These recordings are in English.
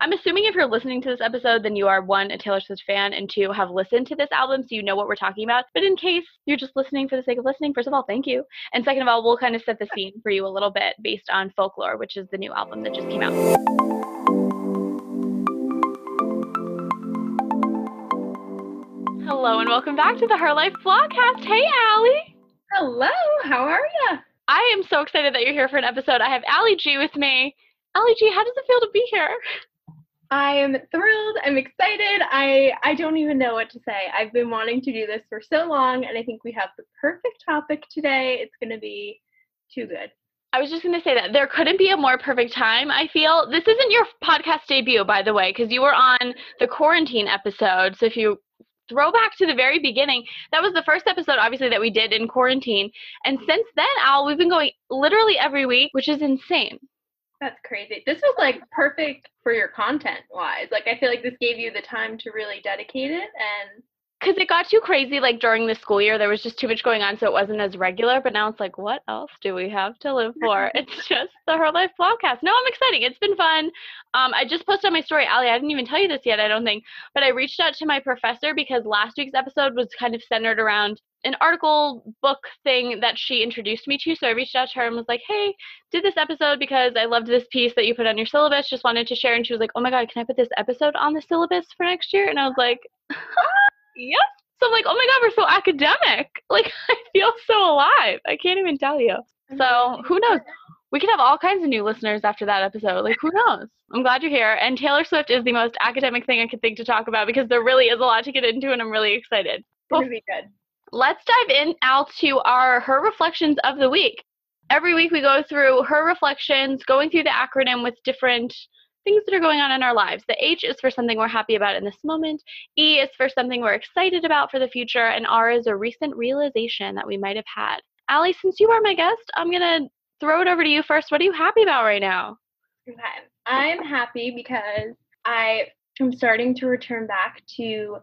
I'm assuming if you're listening to this episode, then you are one, a Taylor Swift fan, and two, have listened to this album, so you know what we're talking about. But in case you're just listening for the sake of listening, first of all, thank you. And second of all, we'll kind of set the scene for you a little bit based on Folklore, which is the new album that just came out. Hello and welcome back to the Her Life Blogcast. Hey, Allie. Hello, how are you? I am so excited that you're here for an episode. I have Allie G with me. Allie G, how does it feel to be here? I am thrilled. I'm excited. I I don't even know what to say. I've been wanting to do this for so long, and I think we have the perfect topic today. It's going to be too good. I was just going to say that there couldn't be a more perfect time. I feel this isn't your podcast debut, by the way, because you were on the quarantine episode. So if you throw back to the very beginning, that was the first episode, obviously, that we did in quarantine. And since then, Al, we've been going literally every week, which is insane. That's crazy. This was like perfect for your content wise. Like, I feel like this gave you the time to really dedicate it and because it got too crazy like during the school year. There was just too much going on so it wasn't as regular but now it's like what else do we have to live for? It's just the her life podcast no i'm excited it's been fun. Um, i just posted on my story Allie i didn't even tell you this yet i don't think but i reached out to my professor because last week's episode was kind of centered around an article book thing that she introduced me to so i reached out to her and was like hey did this episode because i loved this piece that you put on your syllabus just wanted to share and she was like oh my god can i put this episode on the syllabus for next year and i was like Yep. So I'm like, oh my god, we're so academic. Like I feel so alive. I can't even tell you. So who knows? We could have all kinds of new listeners after that episode. Like who knows? I'm glad you're here. And Taylor Swift is the most academic thing I could think to talk about because there really is a lot to get into, and I'm really excited. It'll oh. be good. Let's dive in out to our her reflections of the week. Every week we go through her reflections, going through the acronym with different things that are going on in our lives. The H is for something we're happy about in this moment, E is for something we're excited about for the future, and R is a recent realization that we might have had. Allie, since you are my guest, I'm going to throw it over to you first. What are you happy about right now? Okay. I'm happy because I am starting to return back to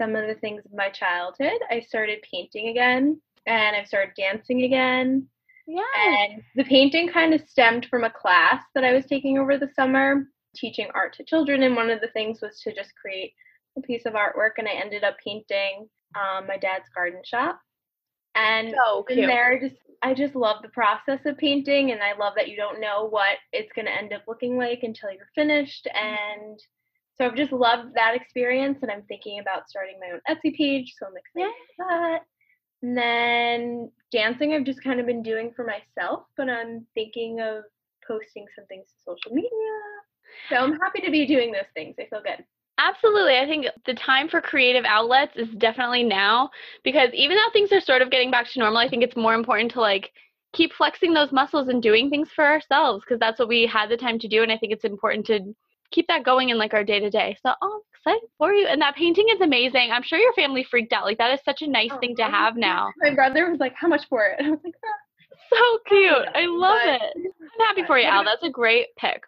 some of the things of my childhood. I started painting again and I've started dancing again. Yeah. And the painting kind of stemmed from a class that I was taking over the summer teaching art to children, and one of the things was to just create a piece of artwork, and I ended up painting um, my dad's garden shop. And so in there, just I just love the process of painting, and I love that you don't know what it's going to end up looking like until you're finished. And so I've just loved that experience, and I'm thinking about starting my own Etsy page, so I'm excited yeah. that. And then dancing, I've just kind of been doing for myself, but I'm thinking of posting some things to social media so I'm happy to be doing those things. I feel good. Absolutely. I think the time for creative outlets is definitely now because even though things are sort of getting back to normal, I think it's more important to like keep flexing those muscles and doing things for ourselves because that's what we had the time to do and I think it's important to keep that going in like our day to day. So, oh, I'm excited for you. And that painting is amazing. I'm sure your family freaked out. Like that is such a nice oh, thing to have now. My brother was like, "How much for it?" And I was like, ah. "So cute. I love but, it. I'm happy for you, Al. That's a great pick."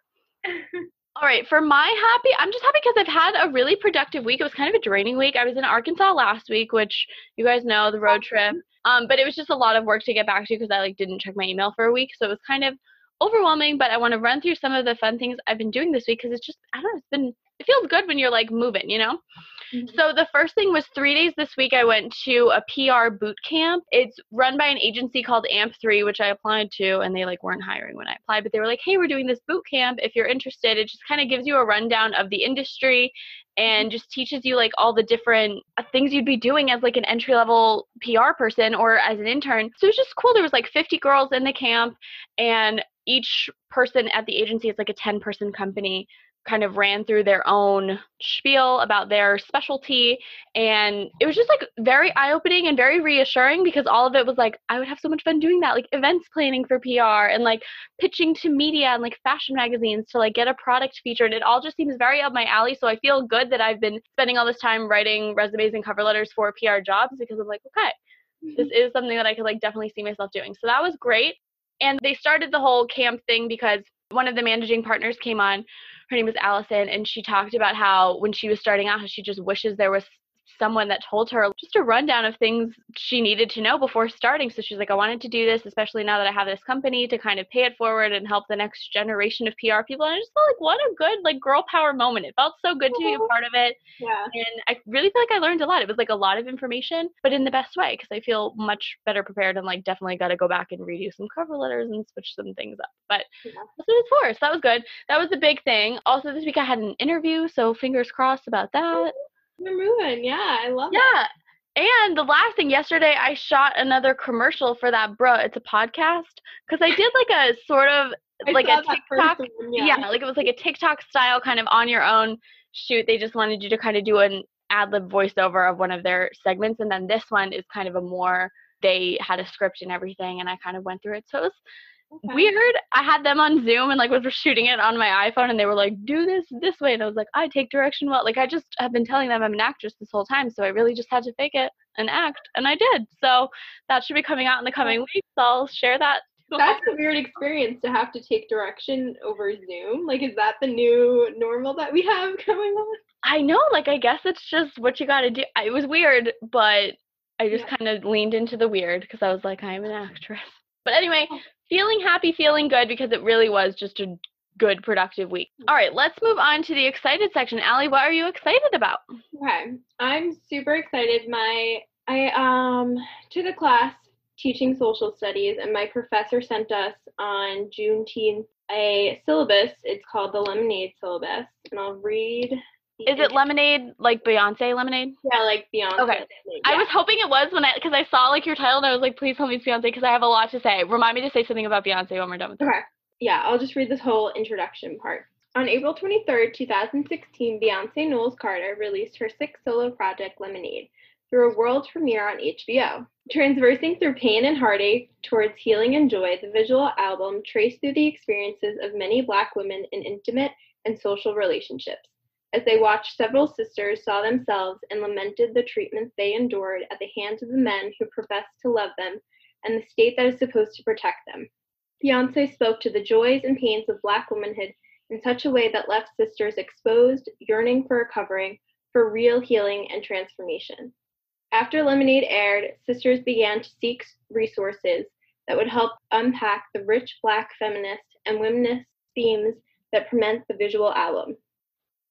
All right, for my happy, I'm just happy because I've had a really productive week. It was kind of a draining week. I was in Arkansas last week, which you guys know the road trip. Um, but it was just a lot of work to get back to because I like didn't check my email for a week, so it was kind of overwhelming. But I want to run through some of the fun things I've been doing this week because it's just I don't know, it's been it feels good when you're like moving, you know. Mm-hmm. So the first thing was three days this week. I went to a PR boot camp. It's run by an agency called AMP3, which I applied to, and they like weren't hiring when I applied, but they were like, "Hey, we're doing this boot camp. If you're interested, it just kind of gives you a rundown of the industry." and just teaches you like all the different uh, things you'd be doing as like an entry level PR person or as an intern. So it was just cool. There was like 50 girls in the camp and each person at the agency is like a 10 person company kind of ran through their own spiel about their specialty and it was just like very eye-opening and very reassuring because all of it was like i would have so much fun doing that like events planning for pr and like pitching to media and like fashion magazines to like get a product featured it all just seems very up my alley so i feel good that i've been spending all this time writing resumes and cover letters for pr jobs because i'm like okay this mm-hmm. is something that i could like definitely see myself doing so that was great and they started the whole camp thing because one of the managing partners came on. Her name was Allison, and she talked about how when she was starting out, how she just wishes there was someone that told her just a rundown of things she needed to know before starting. So she's like, I wanted to do this, especially now that I have this company to kind of pay it forward and help the next generation of PR people. And I just felt like what a good like girl power moment. It felt so good to be a part of it. Yeah. And I really feel like I learned a lot. It was like a lot of information, but in the best way because I feel much better prepared and like definitely got to go back and redo some cover letters and switch some things up. But Yeah. that's what it's for. So that was good. That was the big thing. Also, this week I had an interview, so fingers crossed about that. We're moving. Yeah, I love it. Yeah. And the last thing, yesterday I shot another commercial for that bro. It's a podcast because I did like a sort of like a TikTok. one, Yeah. like it was like a TikTok style kind of on your own shoot. They just wanted you to kind of do an ad lib voiceover of one of their segments, and then this one is kind of a more. They had a script and everything, and I kind of went through it. So it was Okay. weird. I had them on Zoom and like was shooting it on my iPhone and they were like, do this this way. And I was like, I take direction well. Like I just have been telling them I'm an actress this whole time. So I really just had to fake it and act. And I did. So that should be coming out in the coming weeks. I'll share that. That's a weird experience to have to take direction over Zoom. Like, is that the new normal that we have going on? I know, like I guess it's just what you gotta do. It was weird, but I just Yeah. kind of leaned into the weird because I was like, I'm an actress. But anyway, oh. Feeling happy, feeling good because it really was just a good, productive week. All right, let's move on to the excited section. Allie, what are you excited about? Okay, I'm super excited. My I um took a class teaching social studies, and my professor sent us on Juneteenth a syllabus. It's called the Lemonade syllabus, and I'll read. Is it lemonade, like Beyonce lemonade? Yeah, like Beyonce. Okay. Lemonade, I was hoping it was when I, because I saw like your title and I was like, please tell me it's Beyonce because I have a lot to say. Remind me to say something about Beyonce when we're done with this. Okay. Yeah, I'll just read this whole introduction part. On April 23rd, 2016, Beyonce Knowles Carter released her sixth solo project, Lemonade, through a world premiere on HBO. Transversing through pain and heartache towards healing and joy, the visual album traced through the experiences of many Black women in intimate and social relationships. As they watched, several sisters saw themselves and lamented the treatment they endured at the hands of the men who professed to love them and the state that is supposed to protect them. Beyonce spoke to the joys and pains of Black womanhood in such a way that left sisters exposed, yearning for a covering, for real healing and transformation. After Lemonade aired, sisters began to seek resources that would help unpack the rich Black feminist and womanist themes that permeate the visual album.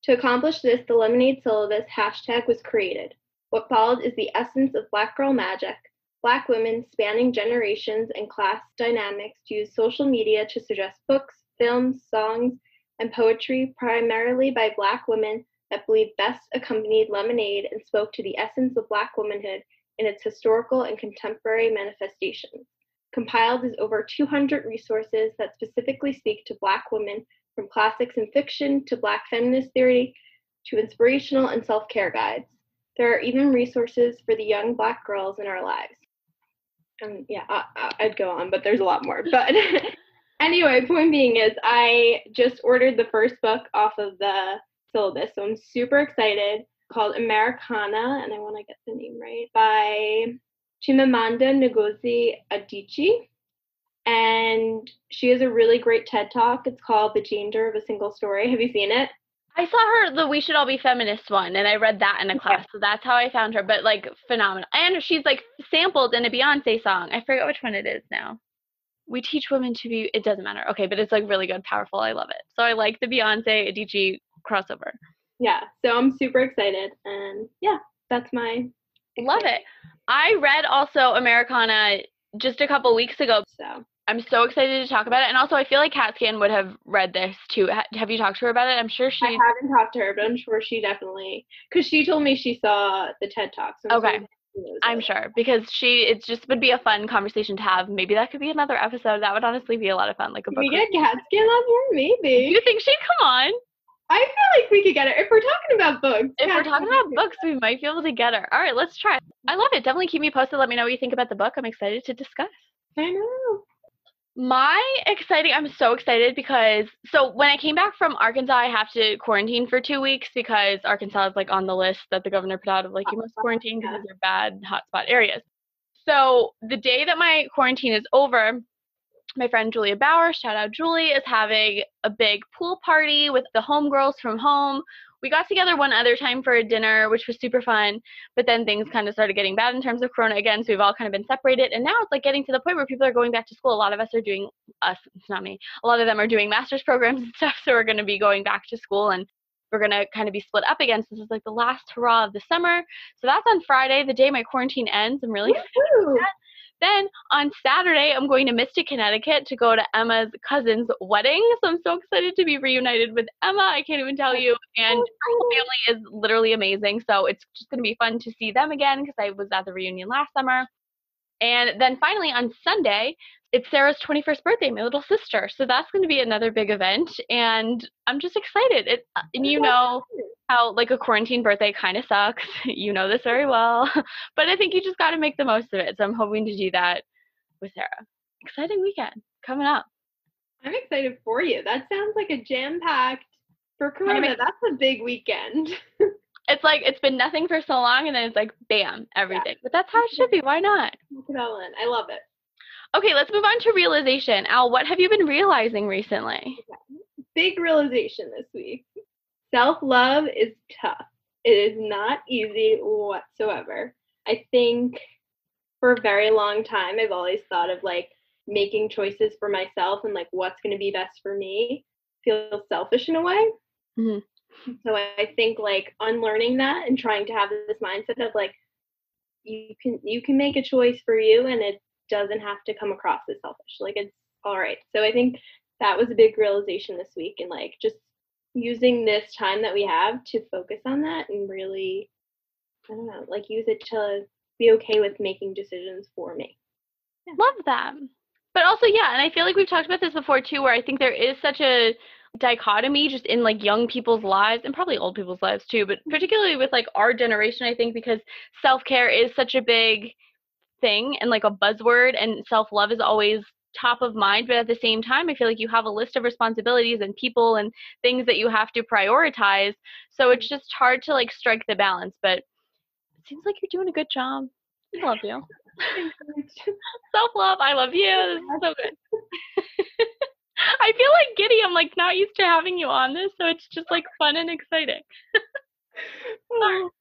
To accomplish this, the Lemonade syllabus hashtag was created. What followed is the essence of Black girl magic, Black women spanning generations and class dynamics use social media to suggest books, films, songs, and poetry primarily by Black women that believe best accompanied Lemonade and spoke to the essence of Black womanhood in its historical and contemporary manifestations. Compiled is over 200 resources that specifically speak to Black women, from classics and fiction to Black feminist theory to inspirational and self care guides. There are even resources for the young Black girls in our lives. Um, yeah, I, I'd go on, but there's a lot more. But anyway, point being is I just ordered the first book off of the syllabus, so I'm super excited. Called Americanah, and I want to get the name right by Chimamanda Ngozi Adichie, and she has a really great TED talk. It's called The Danger of a Single Story. Have you seen it? I saw her the We Should All Be Feminists one, and I read that in a class, so that's how I found her. But like phenomenal, and she's like sampled in a Beyonce song. I forget which one it is now. We teach women to be. It doesn't matter. Okay, but it's like really good, powerful. I love it. So I like the Beyonce Adichie crossover. Yeah, so I'm super excited, and yeah, that's my Love it. I read also Americanah just a couple weeks ago. So I'm so excited to talk about it, and also I feel like Catscan would have read this too. Ha- have you talked to her about it? I'm sure she. I haven't talked to her, but I'm sure she definitely because she told me she saw the TED talk. So Okay. I'm it. sure because she it just would be a fun conversation to have. Maybe that could be another episode. That would honestly be a lot of fun, like a book. we get Cat Skin on here? Do Maybe. you think she'd come on? I feel like we could get her if we're talking about books. If we're talking about books, we might be able to get her. All right, let's try. I love it. Definitely keep me posted. Let me know what you think about the book. I'm excited to discuss. I know. My exciting, I'm so excited because so when I came back from Arkansas, I have to quarantine for two weeks because Arkansas is like on the list that the governor put out of like you must oh, quarantine because these are bad hotspot areas. So the day that my quarantine is over, my friend Julia Bauer, shout out Julie, is having a big pool party with the homegirls from home. We got together one other time for a dinner, which was super fun, but then things kind of started getting bad in terms of Corona again, so we've all kind of been separated. And now it's like getting to the point where people are going back to school. A lot of us are doing, us, it's not me, a lot of them are doing master's programs and stuff, so we're going to be going back to school and we're going to kind of be split up again. So this is like the last hurrah of the summer. So that's on Friday, the day my quarantine ends. I'm really then on Saturday, I'm going to Mystic, Connecticut to go to Emma's cousin's wedding. So I'm so excited to be reunited with Emma. I can't even tell you. And her whole family is literally amazing. So it's just going to be fun to see them again because I was at the reunion last summer. And then finally on Sunday, it's Sarah's 21st birthday, my little sister. So that's going to be another big event. And I'm just excited. It, uh, and you know, how like a quarantine birthday kind of sucks. you know this very well. but I think you just got to make the most of it. So I'm hoping to do that with Sarah. Exciting weekend coming up. I'm excited for you. That sounds like a jam packed for Corona. That's a big weekend. it's like it's been nothing for so long and then it's like bam, everything. Yeah. But that's how it should be. Why not? it all in. I love it. Okay, let's move on to realization. Al, what have you been realizing recently? Big realization this week. Self love is tough. It is not easy whatsoever. I think for a very long time, I've always thought of like making choices for myself and like what's going to be best for me feels selfish in a way. Mm-hmm. So I think like unlearning that and trying to have this mindset of like you can you can make a choice for you and it doesn't have to come across as selfish. Like it's all right. So I think that was a big realization this week and like just using this time that we have to focus on that and really I don't know, like use it to be okay with making decisions for me. Yeah. Love that. But also, yeah, and I feel like we've talked about this before too, where I think there is such a dichotomy just in like young people's lives and probably old people's lives too, but particularly with like our generation, I think because self care is such a big thing and like a buzzword, and self love is always top of mind, but at the same time, I feel like you have a list of responsibilities and people and things that you have to prioritize. So it's just hard to like strike the balance. But it seems like you're doing a good job. I love you. Self love. I love you. This is so good. I feel like giddy. I'm like not used to having you on this, so it's just like fun and exciting.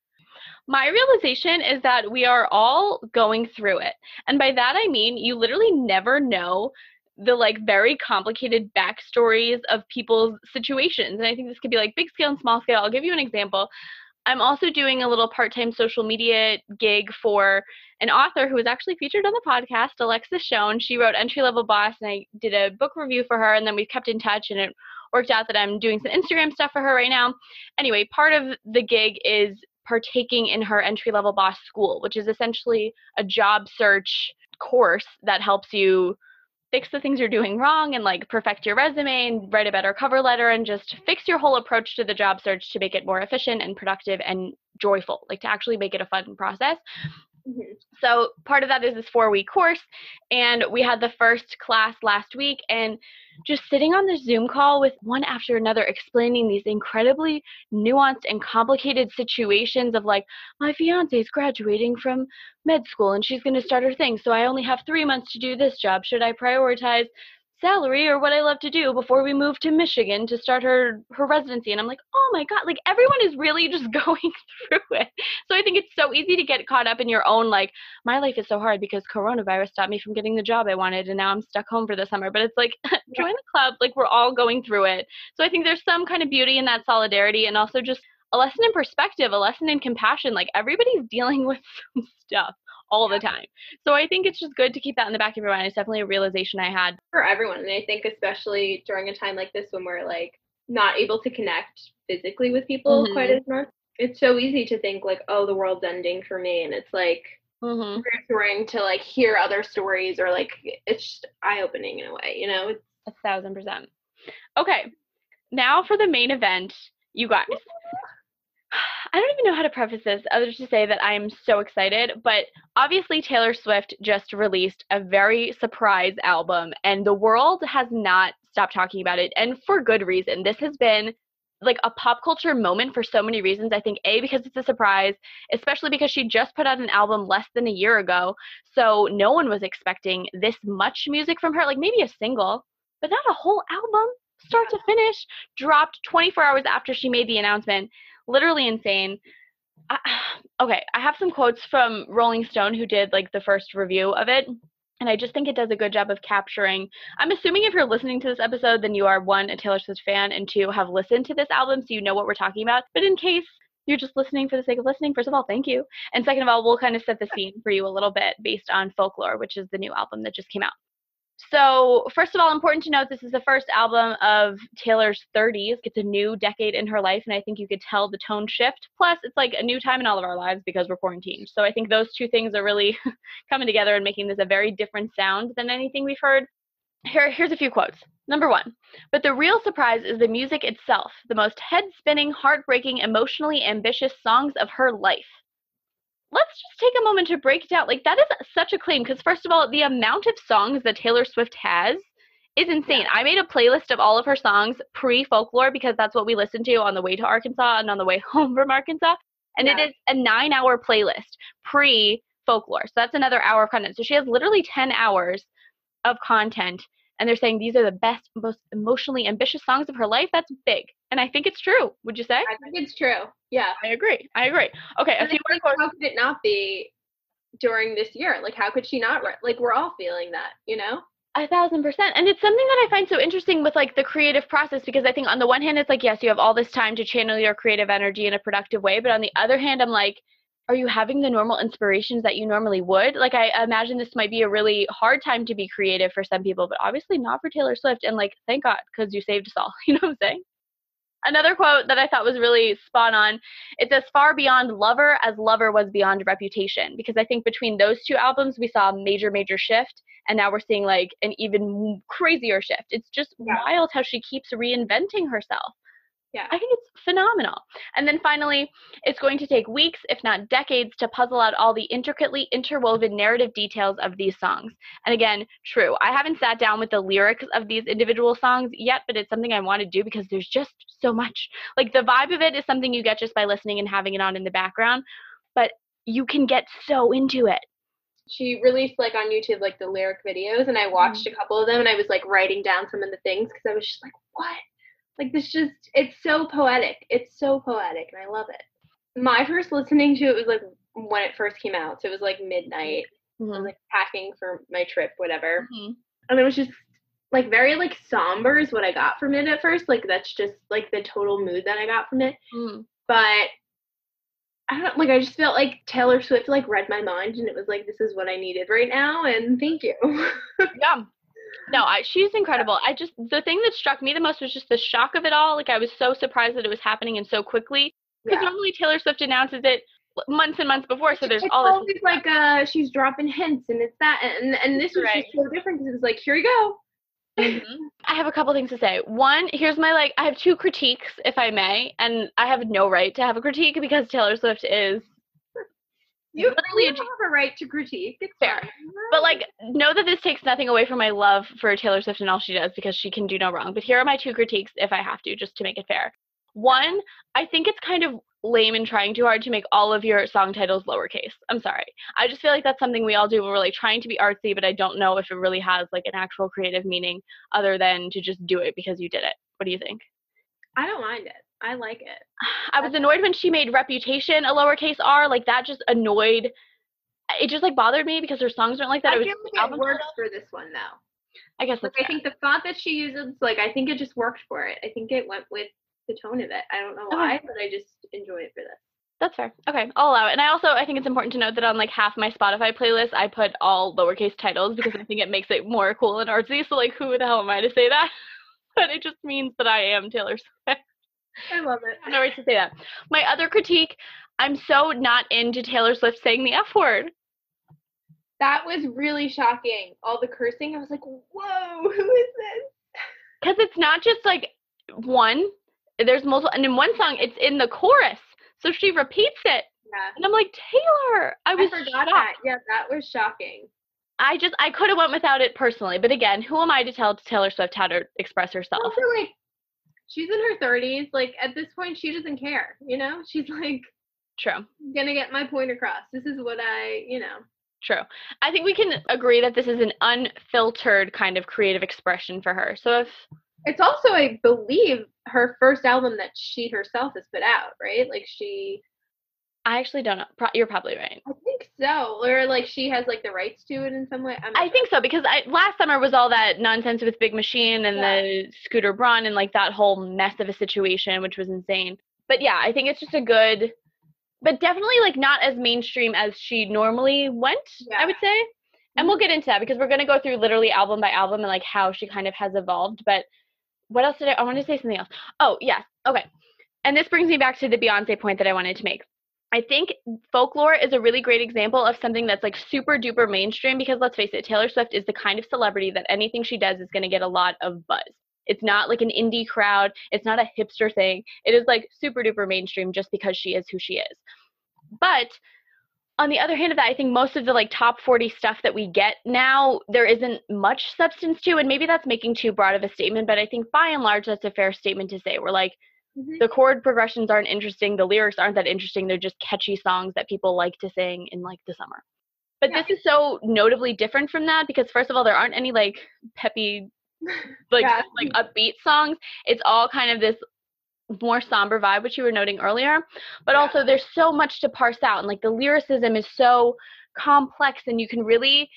My realization is that we are all going through it. And by that I mean you literally never know the like very complicated backstories of people's situations. And I think this could be like big scale and small scale. I'll give you an example. I'm also doing a little part time social media gig for an author who was actually featured on the podcast, Alexis Schoen. She wrote Entry Level Boss, and I did a book review for her, and then we've kept in touch, and it worked out that I'm doing some Instagram stuff for her right now. Anyway, part of the gig is partaking in her entry level boss school, which is essentially a job search course that helps you fix the things you're doing wrong and like perfect your resume and write a better cover letter and just fix your whole approach to the job search to make it more efficient and productive and joyful, like to actually make it a fun process. Mm-hmm. So part of that is this four week course, and we had the first class last week, and just sitting on the Zoom call with one after another explaining these incredibly nuanced and complicated situations of like, my fiance is graduating from med school and she's going to start her thing, so I only have three months to do this job. Should I prioritize salary or what I love to do before we move to Michigan to start her her residency and I'm like, "Oh my god, like everyone is really just going through it." So I think it's so easy to get caught up in your own like my life is so hard because coronavirus stopped me from getting the job I wanted and now I'm stuck home for the summer. But it's like join the club, like we're all going through it. So I think there's some kind of beauty in that solidarity and also just a lesson in perspective, a lesson in compassion. Like everybody's dealing with some stuff all the time. So I think it's just good to keep that in the back of your mind. It's definitely a realization I had for everyone. And I think especially during a time like this when we're like not able to connect physically with people mm-hmm. quite as much. It's so easy to think like, oh, the world's ending for me. And it's like mm-hmm. reassuring to like hear other stories or like it's just eye opening in a way, you know? It's a thousand percent. Okay. Now for the main event, you guys. I don't even know how to preface this other to say that I am so excited, but obviously Taylor Swift just released a very surprise album and the world has not stopped talking about it and for good reason. This has been like a pop culture moment for so many reasons. I think A because it's a surprise, especially because she just put out an album less than a year ago. So no one was expecting this much music from her, like maybe a single, but not a whole album start to finish. Dropped 24 hours after she made the announcement. Literally insane. I, okay, I have some quotes from Rolling Stone who did like the first review of it. And I just think it does a good job of capturing. I'm assuming if you're listening to this episode, then you are one, a Taylor Swift fan, and two, have listened to this album, so you know what we're talking about. But in case you're just listening for the sake of listening, first of all, thank you. And second of all, we'll kind of set the scene for you a little bit based on Folklore, which is the new album that just came out. So, first of all, important to note this is the first album of Taylor's 30s. It's a new decade in her life, and I think you could tell the tone shift. Plus, it's like a new time in all of our lives because we're quarantined. So, I think those two things are really coming together and making this a very different sound than anything we've heard. Here, here's a few quotes. Number one, but the real surprise is the music itself, the most head spinning, heartbreaking, emotionally ambitious songs of her life let's just take a moment to break it down. Like that is such a claim because first of all the amount of songs that taylor swift has is insane. I made a playlist of all of her songs pre folklore because that's what we listened to on the way to arkansas and on the way home from arkansas and yeah. it is a nine hour playlist pre folklore so that's another hour of content. So she has literally 10 hours of content and they're saying these are the best most emotionally ambitious songs of her life that's big and I think it's true. Would you say? I think it's true. Yeah. I agree. I agree. Okay. A few more how could it not be during this year? Like, how could she not? Like, we're all feeling that, you know? A thousand percent. And it's something that I find so interesting with like the creative process because I think on the one hand, it's like, yes, you have all this time to channel your creative energy in a productive way. But on the other hand, I'm like, are you having the normal inspirations that you normally would? Like, I imagine this might be a really hard time to be creative for some people, but obviously not for Taylor Swift. And like, thank God, because you saved us all. You know what I'm saying? Another quote that I thought was really spot on. It's as far beyond Lover as Lover was beyond Reputation, because I think between those two albums we saw a major, major shift, and now we're seeing like an even crazier shift. It's just yeah. wild how she keeps reinventing herself. Yeah. I think it's phenomenal. And then finally, it's going to take weeks, if not decades, to puzzle out all the intricately interwoven narrative details of these songs. And again, true. I haven't sat down with the lyrics of these individual songs yet, but it's something I want to do because there's just so much. Like the vibe of it is something you get just by listening and having it on in the background, but you can get so into it she released like on YouTube like the lyric videos and I watched mm-hmm. a couple of them and I was like writing down some of the things because I was just like, what? Like this just it's so poetic. It's so poetic and I love it. My first listening to it was like when it first came out. So it was like midnight. Mm-hmm. I was like packing for my trip, whatever. Mm-hmm. And it was just like very like somber is what I got from it at first. Like that's just like the total mood that I got from it. Mm. But I don't like I just felt like Taylor Swift like read my mind and it was like this is what I needed right now and thank you. yeah. No, I, she's incredible. I just the thing that struck me the most was just the shock of it all. Like I was so surprised that it was happening and so quickly. Because yeah. normally Taylor Swift announces it months and months before, so there's it's all this. It's like uh, she's dropping hints, and it's that, and and this was right. just so different because it was like, here you go. Mm-hmm. I have a couple things to say. One, here's my like, I have two critiques, if I may, and I have no right to have a critique because Taylor Swift is you literally have a right to critique. It's fair. But like know that this takes nothing away from my love for Taylor Swift and all she does because she can do no wrong. But here are my two critiques if I have to, just to make it fair. One, I think it's kind of lame and trying too hard to make all of your song titles lowercase. I'm sorry. I just feel like that's something we all do when we're like trying to be artsy, but I don't know if it really has like an actual creative meaning other than to just do it because you did it. What do you think? I don't mind it. I like it. I was annoyed when she made Reputation a lowercase r. Like that just annoyed. It just like bothered me because her songs weren't like that. I it feel like it works for this one though. I guess like, I think the font that she uses, like I think it just worked for it. I think it went with the tone of it. I don't know why, okay. but I just enjoy it for this. That's fair. Okay, I'll allow it. And I also I think it's important to note that on like half my Spotify playlist, I put all lowercase titles because I think it makes it more cool and artsy. So like, who the hell am I to say that? but it just means that I am Taylor Swift. I love it. No right to say that. My other critique, I'm so not into Taylor Swift saying the F word. That was really shocking. All the cursing, I was like, whoa, who is this? Because it's not just like one, there's multiple, and in one song, it's in the chorus. So she repeats it. Yeah. And I'm like, Taylor, I was I forgot shocked. that. Yeah, that was shocking. I just I could have went without it personally, but again, who am I to tell Taylor Swift how to express herself? Also, like she's in her 30s. Like at this point, she doesn't care. You know, she's like, True. gonna get my point across. This is what I, you know. True. I think we can agree that this is an unfiltered kind of creative expression for her. So if It's also, I believe, her first album that she herself has put out, right? Like she, I actually don't know, pro- you're probably right. I think so, or like she has like the rights to it in some way. I sure. think so because I last summer was all that nonsense with Big Machine and Yeah. the Scooter Braun and like that whole mess of a situation, which was insane. But yeah, I think it's just a good, but definitely like not as mainstream as she normally went. I would say, and we'll mm-hmm. get into that because we're gonna go through literally album by album and like how she kind of has evolved. But what else did I? I want to say something else. Oh yes, okay. And this brings me back to the Beyonce point that I wanted to make. I think folklore is a really great example of something that's like super duper mainstream because let's face it, Taylor Swift is the kind of celebrity that anything she does is going to get a lot of buzz. It's not like an indie crowd, it's not a hipster thing. It is like super duper mainstream just because she is who she is. But on the other hand of that, I think most of the like top 40 stuff that we get now, there isn't much substance to, and maybe that's making too broad of a statement, but I think by and large that's a fair statement to say. We're like, Mhm. the chord progressions aren't interesting the lyrics aren't that interesting they're just catchy songs that people like to sing in like the summer but Yeah. this is so notably different from that because first of all there aren't any like peppy like Yeah. like upbeat songs it's all kind of this more somber vibe which you were noting earlier but Yeah. also there's so much to parse out and like the lyricism is so complex and you can really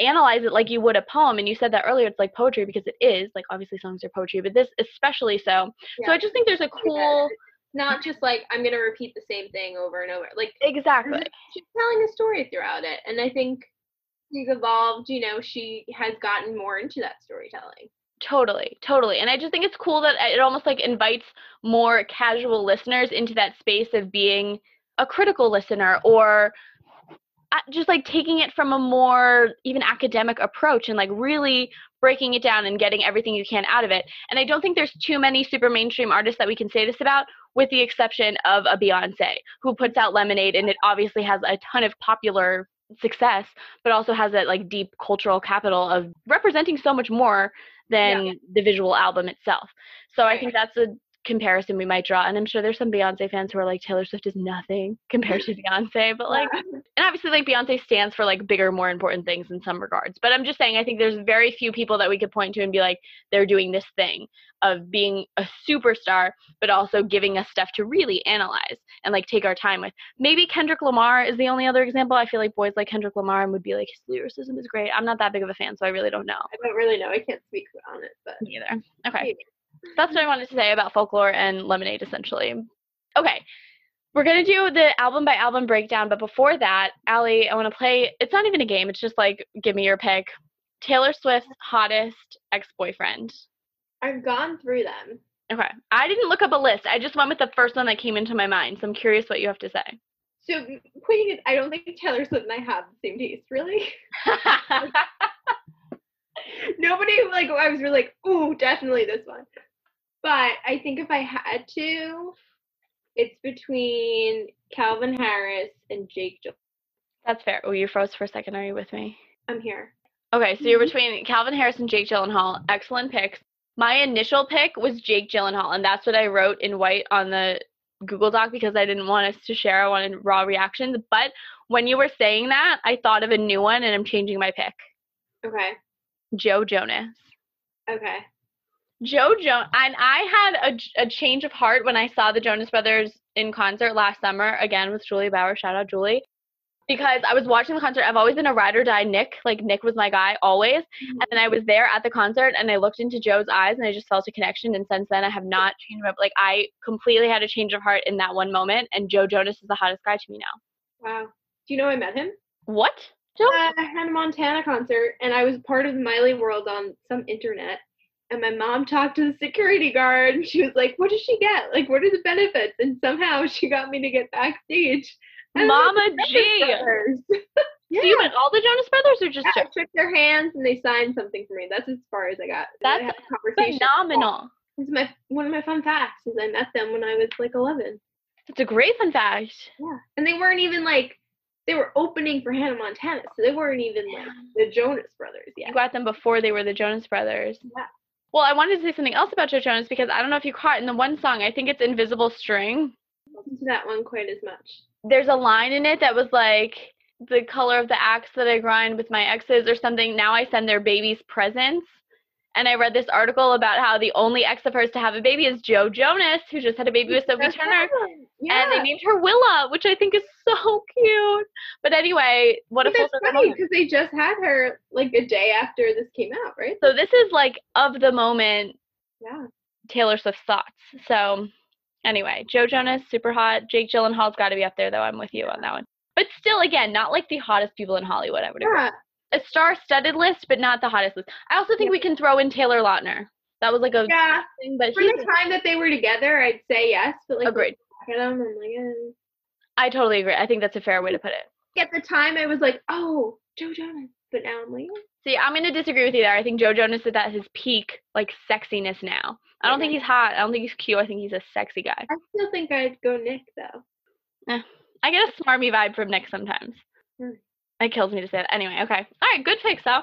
analyze it like you would a poem and you said that earlier it's like poetry because it is like obviously songs are poetry but this especially so so i just think there's a cool not just like I'm gonna repeat the same thing over and over. Like exactly she's telling a story throughout it, and I think she's evolved. You know, she has gotten more into that storytelling. Totally, totally. And I just think it's cool that it almost like invites more casual listeners into that space of being a critical listener or just like taking it from a more even academic approach and like really breaking it down and getting everything you can out of it. And I don't think there's too many super mainstream artists that we can say this about, with the exception of a Beyonce who puts out Lemonade and it obviously has a ton of popular success, but also has that like deep cultural capital of representing so much more than the visual album itself. So I think that's a comparison we might draw. And I'm sure there's some Beyonce fans who are like Taylor Swift is nothing compared to Beyonce, but like Yeah. and obviously like Beyonce stands for like bigger, more important things in some regards. But I'm just saying I think there's very few people that we could point to and be like, they're doing this thing of being a superstar, but also giving us stuff to really analyze and like take our time with. Maybe Kendrick Lamar is the only other example. I feel like boys like Kendrick Lamar would be like his lyricism is great. I'm not that big of a fan, so I really don't know. I don't really know. I can't speak on it, but Me either. Okay. Maybe. That's what I wanted to say about folklore and lemonade essentially. Okay. We're gonna do the album by album breakdown, but before that, Allie, I wanna play it's not even a game, it's just like give me your pick. Taylor Swift's hottest ex boyfriend. I've gone through them. Okay. I didn't look up a list. I just went with the first one that came into my mind. So I'm curious what you have to say. So is, I don't think Taylor Swift and I have the same taste, really. Nobody like I was really like, ooh, definitely this one. But I think if I had to, it's between Calvin Harris and Jake Jill. That's fair. Oh, you froze for a second. Are you with me? I'm here. Okay, so you're Mhm. between Calvin Harris and Jake Gyllenhaal. Excellent picks. My initial pick was Jake Gyllenhaal, and that's what I wrote in white on the Google Doc because I didn't want us to share. I wanted raw reactions. But when you were saying that, I thought of a new one, and I'm changing my pick. Okay. Joe Jonas. Okay. Joe Jonas, and I had a change of heart when I saw the Jonas Brothers in concert last summer, again with Julie Bauer. Shout out Julie. Because I was watching the concert. I've always been a ride or die Nick. Like Nick was my guy always. Mm-hmm. And then I was there at the concert and I looked into Joe's eyes and I just felt a connection. And since then, I have not changed my like I completely had a change of heart in that one moment. And Joe Jonas is the hottest guy to me now. Wow. Do you know I met him? What? Joe? At a Montana concert, and I was part of Miley World on some internet. And my mom talked to the security guard, and she was like, "What does she get? Like, what are the benefits?" And somehow she got me to get backstage. Mama G. Brothers. yeah. So you met all the Jonas Brothers or just Yeah, I shook their hands and they signed something for me. That's as far as I got. I That's conversation. Phenomenal. It's my one of my fun facts is I met them when I was like 11. that's a great fun fact. Yeah, and they weren't even like they were opening for Hannah Montana, so they weren't even like the Jonas Brothers yet. You got them before they were the Jonas Brothers. Yeah. Well, I wanted to say something else about Joe Jonas because I don't know if you caught in the one song, I think it's Invisible String. That one quite as much. There's a line in it that was like, the color of the axe that I grind with my exes or something. Now I send their babies presents. And I read this article about how the only ex of hers to have a baby is Joe Jonas, who just had a baby with Sophie That's Turner. awesome. Yeah. And they named her Willa, which I think is so cute. But anyway, what But a that's funny because they just had her like a day after this came out, right? So this is like of the moment yeah. Taylor Swift's thoughts. So anyway, Joe Jonas, super hot. Jake Gyllenhaal's got to be up there though. I'm with you on that one. But still, again, not like the hottest people in Hollywood. I would agree. A star-studded list, but not the hottest list. I also think we can throw in Taylor Lautner. That was like a Yeah. thing, but For the time that they were together, I'd say yes, but like agreed. look at them, I'm like, eh. I totally agree. I think that's a fair way to put it. at the time I was like, oh, Joe Jonas, but now I'm like, eh. See, I'm gonna disagree with you there. I think Joe Jonas is at his peak, like sexiness now. I don't think he's hot. I don't think he's cute. I think he's a sexy guy. I still think I'd go Nick though. I get a smarmy vibe from Nick sometimes. Hmm. It kills me to say that. Anyway, okay. All right, good picks though.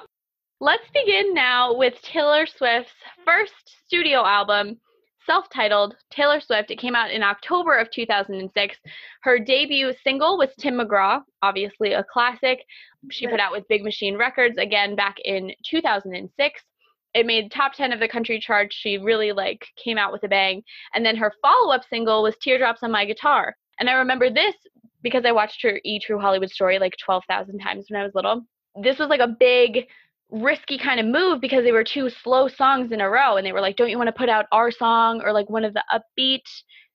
Let's begin now with Taylor Swift's first studio album, self-titled Taylor Swift. It came out in October of 2006. Her debut single was Tim McGraw, obviously a classic. She put out with Big Machine Records again back in 2006. It made top 10 of the country charts. She really like came out with a bang. And then her follow-up single was Teardrops on My Guitar. And I remember this because I watched her E True Hollywood Story like 12,000 times when I was little. This was like a big, risky kind of move because they were two slow songs in a row. And they were like, don't you want to put out our song or like one of the upbeat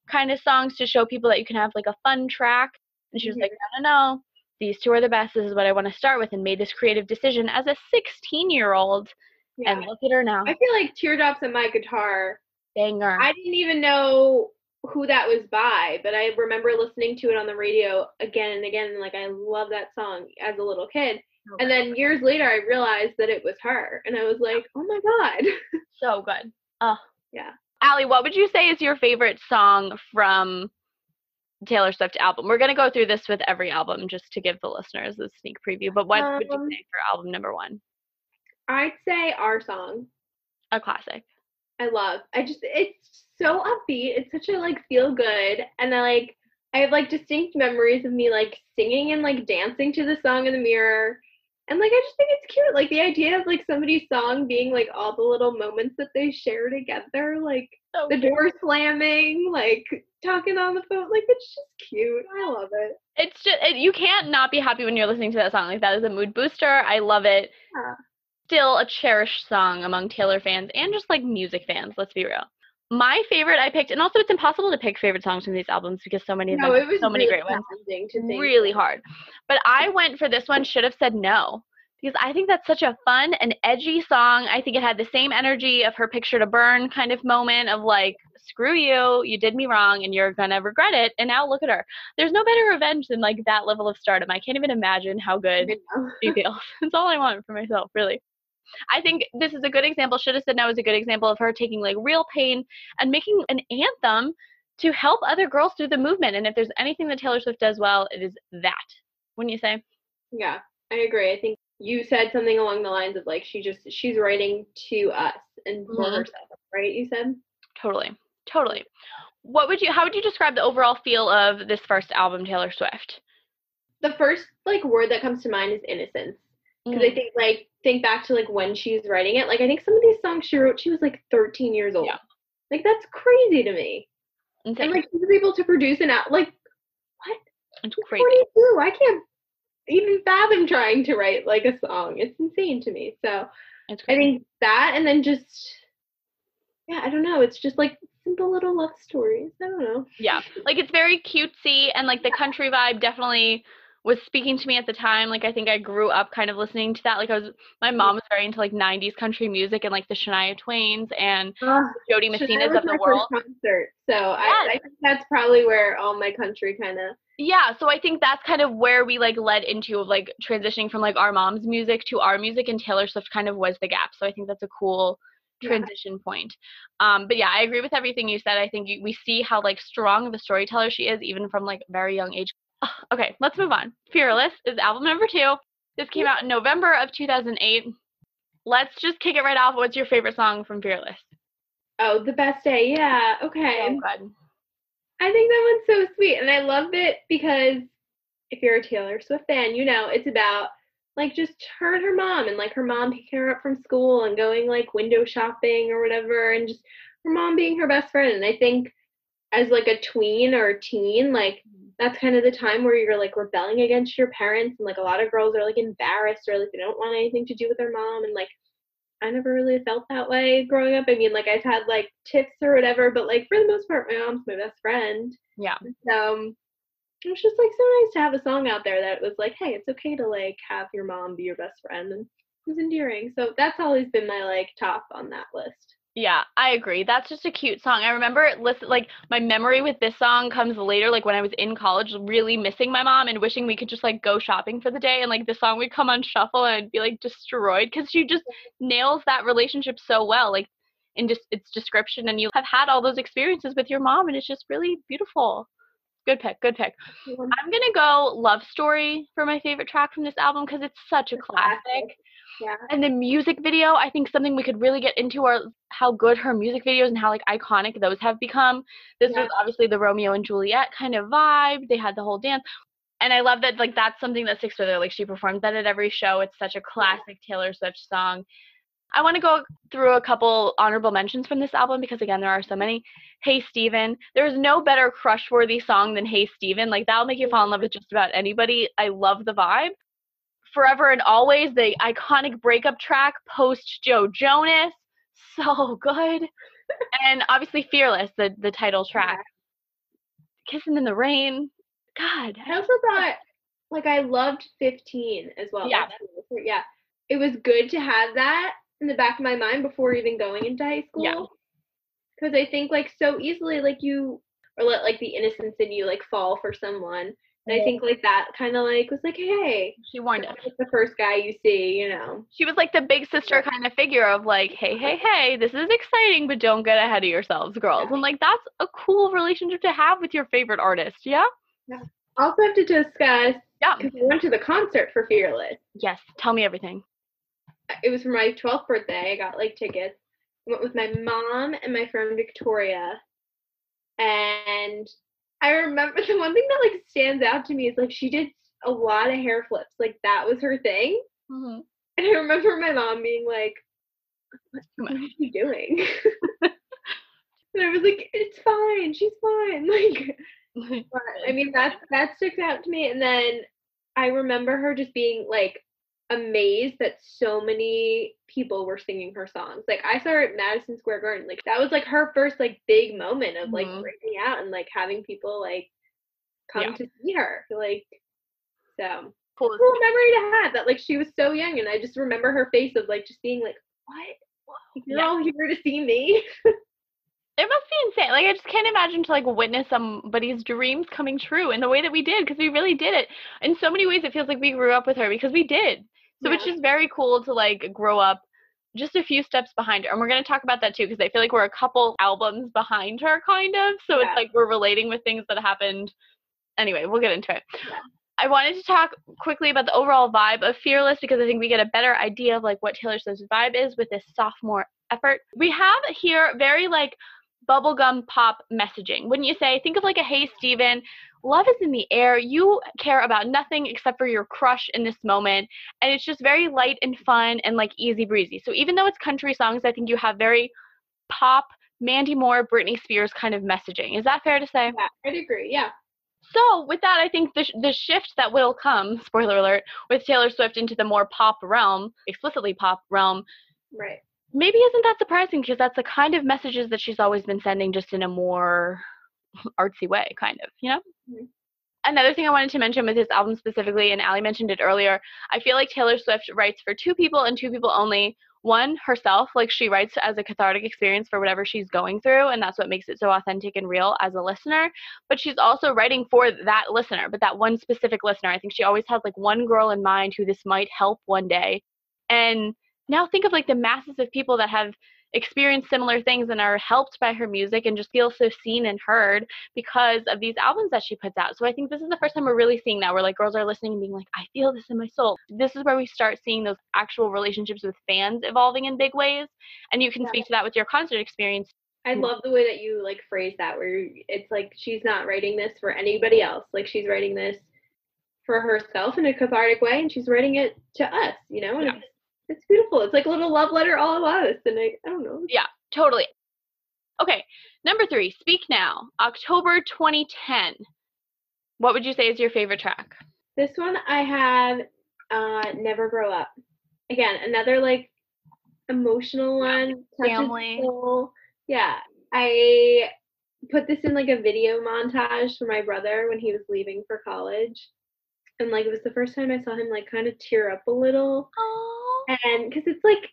kind of songs to show people that you can have like a fun track? And she was Mhm. like, no, no, no. These two are the best. This is what I want to start with. And made this creative decision as a 16 year old. Yeah. And look at her now. I feel like Teardrops on My Guitar, Banger. I didn't even know who that was by, but I remember listening to it on the radio again and again. And like, I love that song as a little kid. And then years later, I realized that it was her. And I was like, oh my God. so good. Oh. Yeah. Allie, what would you say is your favorite song from Taylor Swift album? We're gonna go through this with every album just to give the listeners a sneak preview. But what would you Um, say for album number one? I'd say Our Song. A classic. I love. I just it's so upbeat. It's such a like feel good and I like I have like distinct memories of me like singing and like dancing to the song in the mirror. And like I just think it's cute. Like the idea of like somebody's song being like all the little moments that they share together, like So the door slamming, like talking on the phone. Like it's just cute. I love it. It's just it, you can't not be happy when you're listening to that song. Like that is a mood booster. I love it. Yeah. Still a cherished song among Taylor fans and just like music fans. Let's be real. My favorite I picked, and also it's impossible to pick favorite songs from these albums because so many of them No, have it was so many great ones. really hard. But I went for this one, should have said no. Because I think that's such a fun and edgy song. I think it had the same energy of her picture to burn kind of moment of like, screw you, you did me wrong and you're gonna regret it. And now look at her. There's no better revenge than like that level of stardom. I can't even imagine how good she feels. That's all I want for myself, really. I think this is a good example. Should have said no is a good example of her taking like real pain and making an anthem to help other girls through the movement. And if there's anything that Taylor Swift does well, it is that. Wouldn't you say? Yeah, I agree. I think you said something along the lines of like she just she's writing to us and for Mhm. herself, right? You said. Totally. Totally. What would you how would you describe the overall feel of this first album, Taylor Swift? The first like word that comes to mind is innocence. Because Mm. I think like think back to like when she's writing it. Like I think some of these songs she wrote, she was like 13 years old. Yeah. Like that's crazy to me. Insane. And like she was able to produce an out like what? it's She's crazy. 22. I can't even fathom trying to write like a song. It's insane to me. So I think that and then just yeah, I don't know. It's just like simple little love stories. I don't know. Yeah. Like it's very cutesy and like the country vibe definitely was speaking to me at the time. Like I think I grew up kind of listening to that. Like I was my mom was very into like nineties country music and like the Shania Twains and Jo Dee Shania Messinas was of the world. First concert, so I, Yes. I think that's probably where all my country kind of. Yeah, so I think that's kind of where we like led into of like transitioning from like our mom's music to our music and Taylor Swift kind of was the gap. So I think that's a cool transition point. Um but yeah, I agree with everything you said. I think you, we see how like strong of a storyteller she is even from like very young age. Okay, let's move on. Fearless is album number 2. This came out in November of 2008. let's just kick it right off. What's your favorite song from Fearless? Oh, the best day. Yeah. Okay. Good. I think that one's so sweet, and I love it because if you're a Taylor Swift fan, you know it's about like just her and her mom, and like her mom picking her up from school and going like window shopping or whatever, and just her mom being her best friend. And I think as like a tween or a teen, like that's kind of the time where you're like rebelling against your parents, and like a lot of girls are like embarrassed or like they don't want anything to do with their mom, and like I never really felt that way growing up. I mean, like I've had like tips or whatever, but like for the most part, my mom's my best friend. Yeah. Um, it was just like so nice to have a song out there that was like, hey, it's okay to like have your mom be your best friend, and it was endearing. So that's always been my like top on that list. Yeah, I agree. That's just a cute song. I remember listen like my memory with this song comes later, like when I was in college, really missing my mom and wishing we could just like go shopping for the day and like the song would come on shuffle and I'd be like destroyed because she just nails that relationship so well, like in just its description and you have had all those experiences with your mom and it's just really beautiful. Good pick, good pick. Mm-hmm. I'm gonna go Love Story for my favorite track from this album because it's such a classic. Yeah. And the music video, I think something we could really get into are how good her music videos and how like iconic those have become. This Yeah. was obviously the Romeo and Juliet kind of vibe. They had the whole dance. And I love that like that's something that sticks with her. Like she performs that at every show. It's such a classic Taylor Swift song. I want to go through a couple honorable mentions from this album because again there are so many. Hey Stephen. There's no better crush worthy song than Hey Stephen. Like that'll make you fall in love with just about anybody. I love the vibe. Forever and Always, the iconic breakup track post Joe Jonas. So good. and obviously Fearless, the, the title track. Kissing in the Rain. God. I also thought like I loved 15 as well. Yeah. Like, yeah. It was good to have that in the back of my mind before even going into high school. Yeah. Because I think like so easily like you or let like the innocence in you like fall for someone. And I think like that kind of like was like, hey, She warned us. it's the first guy you see, you know. She was like the big sister kind of figure of like, hey, hey, hey, this is exciting, but don't get ahead of yourselves, girls. And like that's a cool relationship to have with your favorite artist. Yeah? Yeah. Also have to discuss Yeah. because I went to the concert for Fearless. Yes. Tell me everything. it was for my 12th birthday. I got like tickets. I went with my mom and my friend Victoria. And I remember the one thing that like stands out to me is like she did a lot of hair flips. Like that was her thing. Mm-hmm. And I remember my mom being like, What, what is she doing? and I was like, It's fine, she's fine. Like but, I mean that that sticks out to me. And then I remember her just being like amazed that so many people were singing her songs. Like I saw her at Madison Square Garden. Like that was like her first like big moment of like Mhm. breaking out and like having people like come Yeah. to see her. Like so cool. cool memory to have that like she was so young and I just remember her face of like just being like, What? Like, You're Yeah. all here to see me. It must be insane. Like I just can't imagine to like witness somebody's dreams coming true in the way that we did because we really did it. In so many ways, it feels like we grew up with her because we did. So it's Yeah. just very cool to like grow up just a few steps behind her. And we're gonna talk about that too because I feel like we're a couple albums behind her, kind of. So Yeah. it's like we're relating with things that happened. Anyway, we'll get into it. Yeah. I wanted to talk quickly about the overall vibe of Fearless because I think we get a better idea of like what Taylor Swift's vibe is with this sophomore effort. We have here very like bubblegum pop messaging. Wouldn't you say? Think of like a Hey Stephen, love is in the air. You care about nothing except for your crush in this moment. And it's just very light and fun and like easy breezy. So even though it's country songs, I think you have very pop, Mandy Moore, Britney Spears kind of messaging. Is that fair to say? yeah, I'd agree. Yeah. So with that, I think the, sh- the shift that will come, spoiler alert, with Taylor Swift into the more pop realm, explicitly pop realm, Right. Maybe isn't that surprising because that's the kind of messages that she's always been sending just in a more artsy way, kind of, you know? Mhm. Another thing I wanted to mention with this album specifically, and Allie mentioned it earlier, I feel like Taylor Swift writes for two people and two people only. One, herself, like she writes as a cathartic experience for whatever she's going through, and that's what makes it so authentic and real as a listener. But she's also writing for that listener, but that one specific listener. I think she always has like one girl in mind who this might help one day. And now think of like the masses of people that have experienced similar things and are helped by her music and just feel so seen and heard because of these albums that she puts out. So I think this is the first time we're really seeing that where like girls are listening and being like, I feel this in my soul. This is where we start seeing those actual relationships with fans evolving in big ways. And you can yeah. speak to that with your concert experience. I love the way that you like phrase that where it's like she's not writing this for anybody else. Like she's writing this for herself in a cathartic way and she's writing it to us, you know? Yeah. It's, beautiful. It's like a little love letter all of us. And I, I don't know. Yeah, totally. Okay, number three, Speak Now, October 2010. What would you say is your favorite track? This one I have uh, Never Grow Up. Again, another like emotional one. Family. Yeah. I put this in like a video montage for my brother when he was leaving for college and like it was the first time I saw him like kind of tear up a little. And because it's like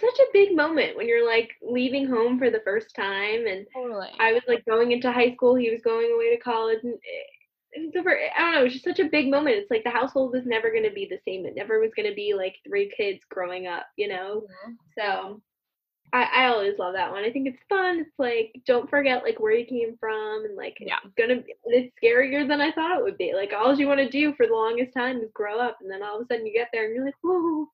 such a big moment when you're like leaving home for the first time, and totally. I was like going into high school, he was going away to college, and it, it over. I don't know, it's just such a big moment. It's like the household was never going to be the same. It never was going to be like three kids growing up, you know. Mm-hmm. So I, I always love that one. I think it's fun. It's like don't forget like where you came from and like yeah. it's gonna it's scarier than I thought it would be. Like all you want to do for the longest time is grow up and then all of a sudden you get there and you're like, whoa,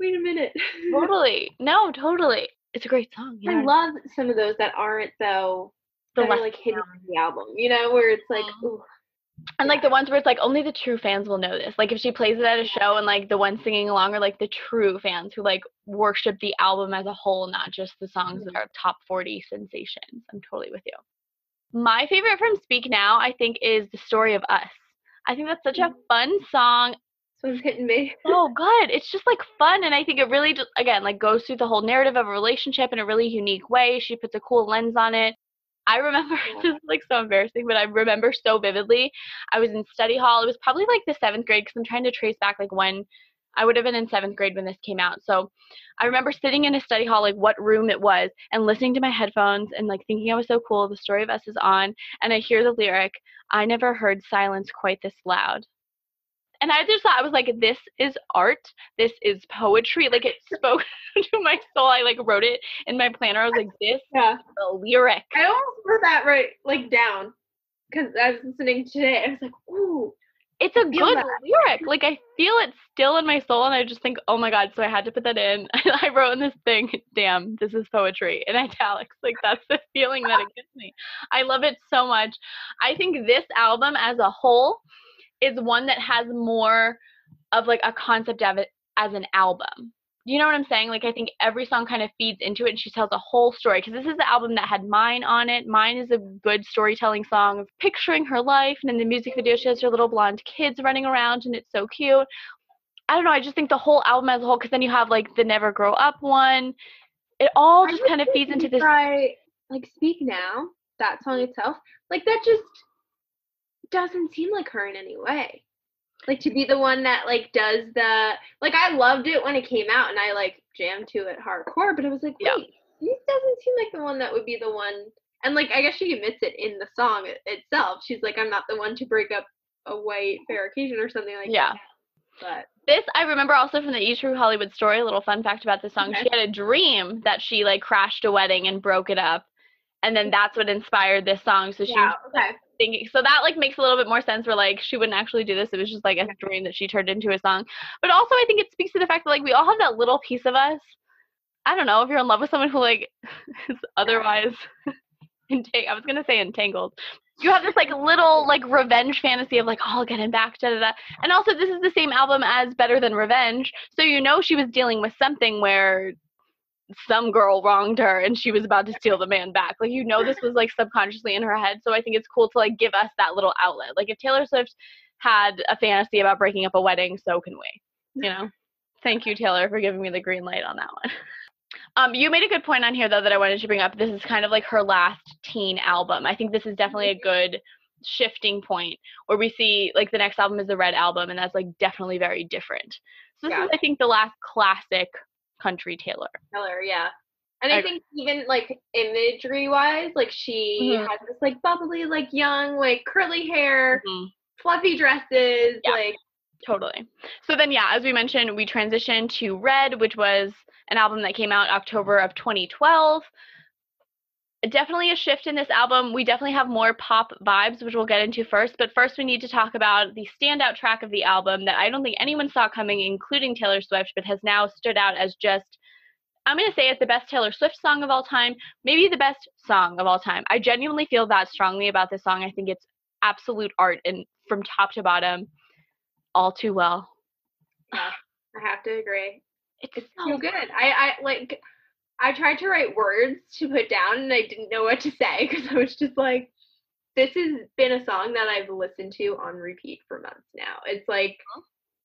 wait a minute. totally. No, totally. It's a great song. Yeah. I love some of those that aren't though the that are like hidden in the album, you know, where it's like, mm. ooh, and like the ones where it's like only the true fans will know this. Like if she plays it at a show and like the ones singing along are like the true fans who like worship the album as a whole, not just the songs that mm-hmm. are top 40 sensations. I'm totally with you. My favorite from Speak Now, I think, is The Story of Us. I think that's such a mm-hmm. fun song. This one's hitting me. oh, good. It's just like fun. And I think it really, just, again, like goes through the whole narrative of a relationship in a really unique way. She puts a cool lens on it. I remember this is like so embarrassing, but I remember so vividly. I was in study hall. It was probably like the seventh grade because I'm trying to trace back like when I would have been in seventh grade when this came out. So I remember sitting in a study hall, like what room it was, and listening to my headphones and like thinking I was so cool. The story of us is on, and I hear the lyric, I never heard silence quite this loud and I just thought I was like, this is art. This is poetry. Like it spoke to my soul. I like wrote it in my planner. I was like, this yeah. is the lyric. I almost wrote that right like down because I was listening today. I was like, ooh. It's a good that. lyric. Like I feel it still in my soul, and I just think, oh my god! So I had to put that in. I wrote in this thing, damn, this is poetry in italics. Like that's the feeling that it gives me. I love it so much. I think this album as a whole is one that has more of like a concept of it as an album. You know what I'm saying? Like I think every song kind of feeds into it and she tells a whole story because this is the album that had Mine on it. Mine is a good storytelling song of picturing her life and in the music video she has her little blonde kids running around and it's so cute. I don't know, I just think the whole album as a whole because then you have like the Never Grow Up one. It all just kind of feeds into this try, like Speak Now, that song itself. Like that just doesn't seem like her in any way. Like to be the one that like does the like I loved it when it came out and I like jammed to it hardcore, but I was like, wait, yeah. this doesn't seem like the one that would be the one. And like I guess she admits it in the song itself. She's like, I'm not the one to break up a white fair occasion or something like yeah. that. But this I remember also from the E True Hollywood story. A little fun fact about the song: okay. she had a dream that she like crashed a wedding and broke it up, and then that's what inspired this song. So she yeah, okay thinking so that like makes a little bit more sense where like she wouldn't actually do this it was just like a dream that she turned into a song. But also i think it speaks to the fact that like we all have that little piece of us. I don't know if you're in love with someone who like is otherwise entang- i was gonna say entangled. You have this like little like revenge fantasy of like oh, I'll get him back da da da. And also this is the same album as Better Than Revenge so you know she was dealing with something where some girl wronged her and she was about to steal the man back. Like you know this was like subconsciously in her head. So I think it's cool to like give us that little outlet. Like if Taylor Swift had a fantasy about breaking up a wedding, so can we. You know? Thank you, Taylor, for giving me the green light on that one. Um, you made a good point on here though that I wanted to bring up. This is kind of like her last teen album. I think this is definitely a good shifting point where we see like the next album is the Red album and that's like definitely very different. So this yeah. is I think the last classic country Taylor. Taylor, yeah. And I, I think even like imagery wise, like she mm-hmm. has this like bubbly, like young, like curly hair, mm-hmm. fluffy dresses, yeah. like totally. So then yeah, as we mentioned, we transitioned to Red, which was an album that came out October of 2012. Definitely a shift in this album. We definitely have more pop vibes, which we'll get into first. But first, we need to talk about the standout track of the album that I don't think anyone saw coming, including Taylor Swift, but has now stood out as just I'm going to say it's the best Taylor Swift song of all time, maybe the best song of all time. I genuinely feel that strongly about this song. I think it's absolute art and from top to bottom, all too well. Yeah, I have to agree. It's, It's so so good. I, I like I tried to write words to put down and I didn't know what to say because I was just like this has been a song that I've listened to on repeat for months now. It's like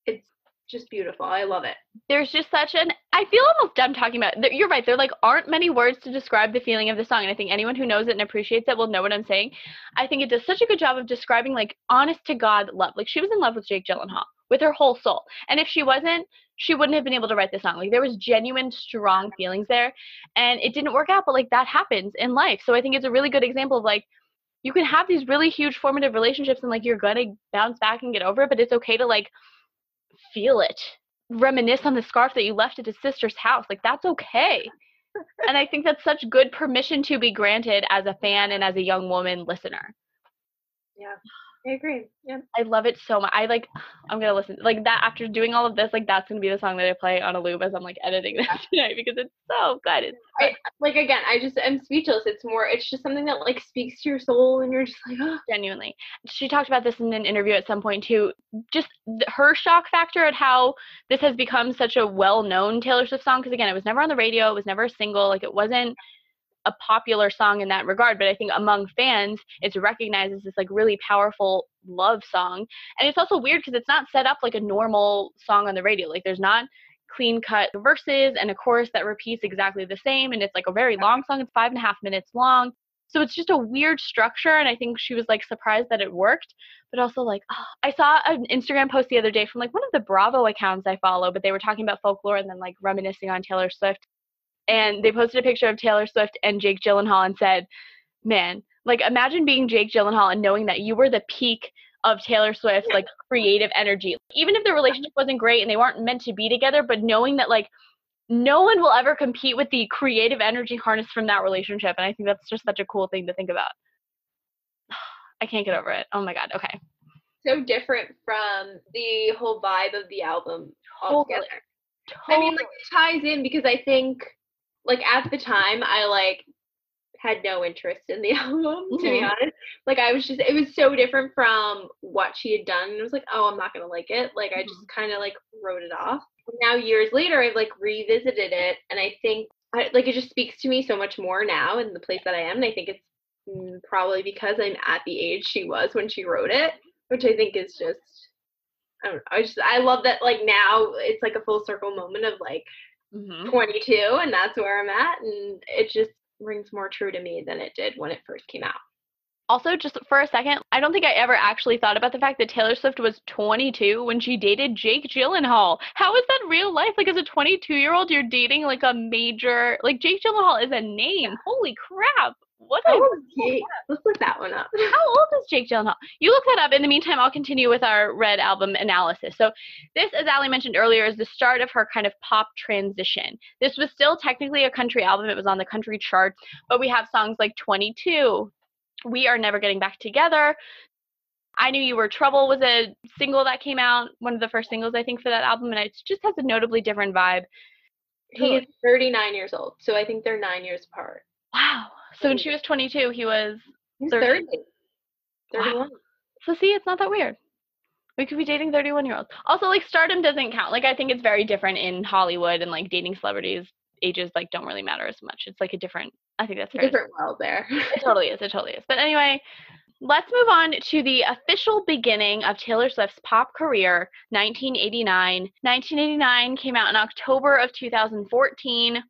it's just beautiful. I love it. There's just such an I feel almost dumb talking about it. You're right. There like aren't many words to describe the feeling of the song, and I think anyone who knows it and appreciates it will know what I'm saying. I think it does such a good job of describing like honest to God love. Like she was in love with Jake Gyllenhaal with her whole soul, and if she wasn't, she wouldn't have been able to write the song. Like there was genuine, strong feelings there, and it didn't work out. But like that happens in life, so I think it's a really good example of like you can have these really huge formative relationships, and like you're gonna bounce back and get over it, but it's okay to like feel it reminisce on the scarf that you left at his sister's house like that's okay and i think that's such good permission to be granted as a fan and as a young woman listener Yeah. I agree. Yeah. i love it so much i like i'm gonna listen like that after doing all of this like that's gonna be the song that i play on a loop as i'm like editing this tonight because it's so good it's I, like again, I just am speechless. It's more it's just something that like speaks to your soul and you're just like, oh genuinely she talked about this in an interview at some point too just th- her shock factor at how this has become such a well-known taylor swift song because again it was never on the radio it was never a single like it wasn't a popular song in that regard but i think among fans it's recognized as this like really powerful love song. And it's also weird because it's not set up like a normal song on the radio. Like there's not clean cut verses and a chorus that repeats exactly the same and it's like a very long song. It's five and a half minutes long. So it's just a weird structure, and I think she was like surprised that it worked, but also like oh, I saw an Instagram post the other day from like one of the Bravo accounts I follow, but they were talking about folklore and then like reminiscing on Taylor Swift, and they posted a picture of Taylor Swift and Jake Gyllenhaal and said, "Man, like imagine being Jake Gyllenhaal and knowing that you were the peak." Of Taylor Swift's like creative energy. Even if the relationship wasn't great and they weren't meant to be together, but knowing that like no one will ever compete with the creative energy harnessed from that relationship. And I think that's just such a cool thing to think about. I can't get over it. Oh my God. Okay. so different from the whole vibe of the album Totally. altogether. I mean, like it ties in because I think, like at the time, I like had no interest in the album to be Mhm. honest. Like I was just, it was so different from what she had done. And it was like, oh, I'm not gonna like it. Like I just kind of like wrote it off. Now years later, I've like revisited it, and I think I, like it just speaks to me so much more now in the place that I am. And I think it's mm, probably because I'm at the age she was when she wrote it, which I think is just I don't know. I just I love that like now it's like a full circle moment of like Mhm. 22 and that's where I'm at and it just rings more true to me than it did when it first came out. Also, just for a second, I don't think I ever actually thought about the fact that Taylor Swift was 22 when she dated Jake Gyllenhaal. How is that real life? Like, as a 22 year old, you're dating like a major, like, Jake Gyllenhaal is a name. Holy crap. What a. Oh, okay. Let's look that one up. How old is Jake Gyllenhaal? You look that up. In the meantime, I'll continue with our Red album analysis. So, this, as Allie mentioned earlier, is the start of her kind of pop transition. This was still technically a country album, it was on the country charts, but we have songs like 22, We Are Never Getting Back Together. I Knew You Were Trouble was a single that came out, one of the first singles, I think, for that album, and it just has a notably different vibe. He is 39 years old, so I think they're nine years apart. Wow. So, when she was 22, he was. He's 30. 30. Wow. 31. So see, it's not that weird. We could be dating 31 year olds. Also, like stardom doesn't count. Like I think it's very different in Hollywood and like dating celebrities. Ages like don't really matter as much. It's like a different. I think that's a different world there. It totally is. It totally is. But anyway, let's move on to the official beginning of Taylor Swift's pop career, 1989. 1989 came out in October of 2014.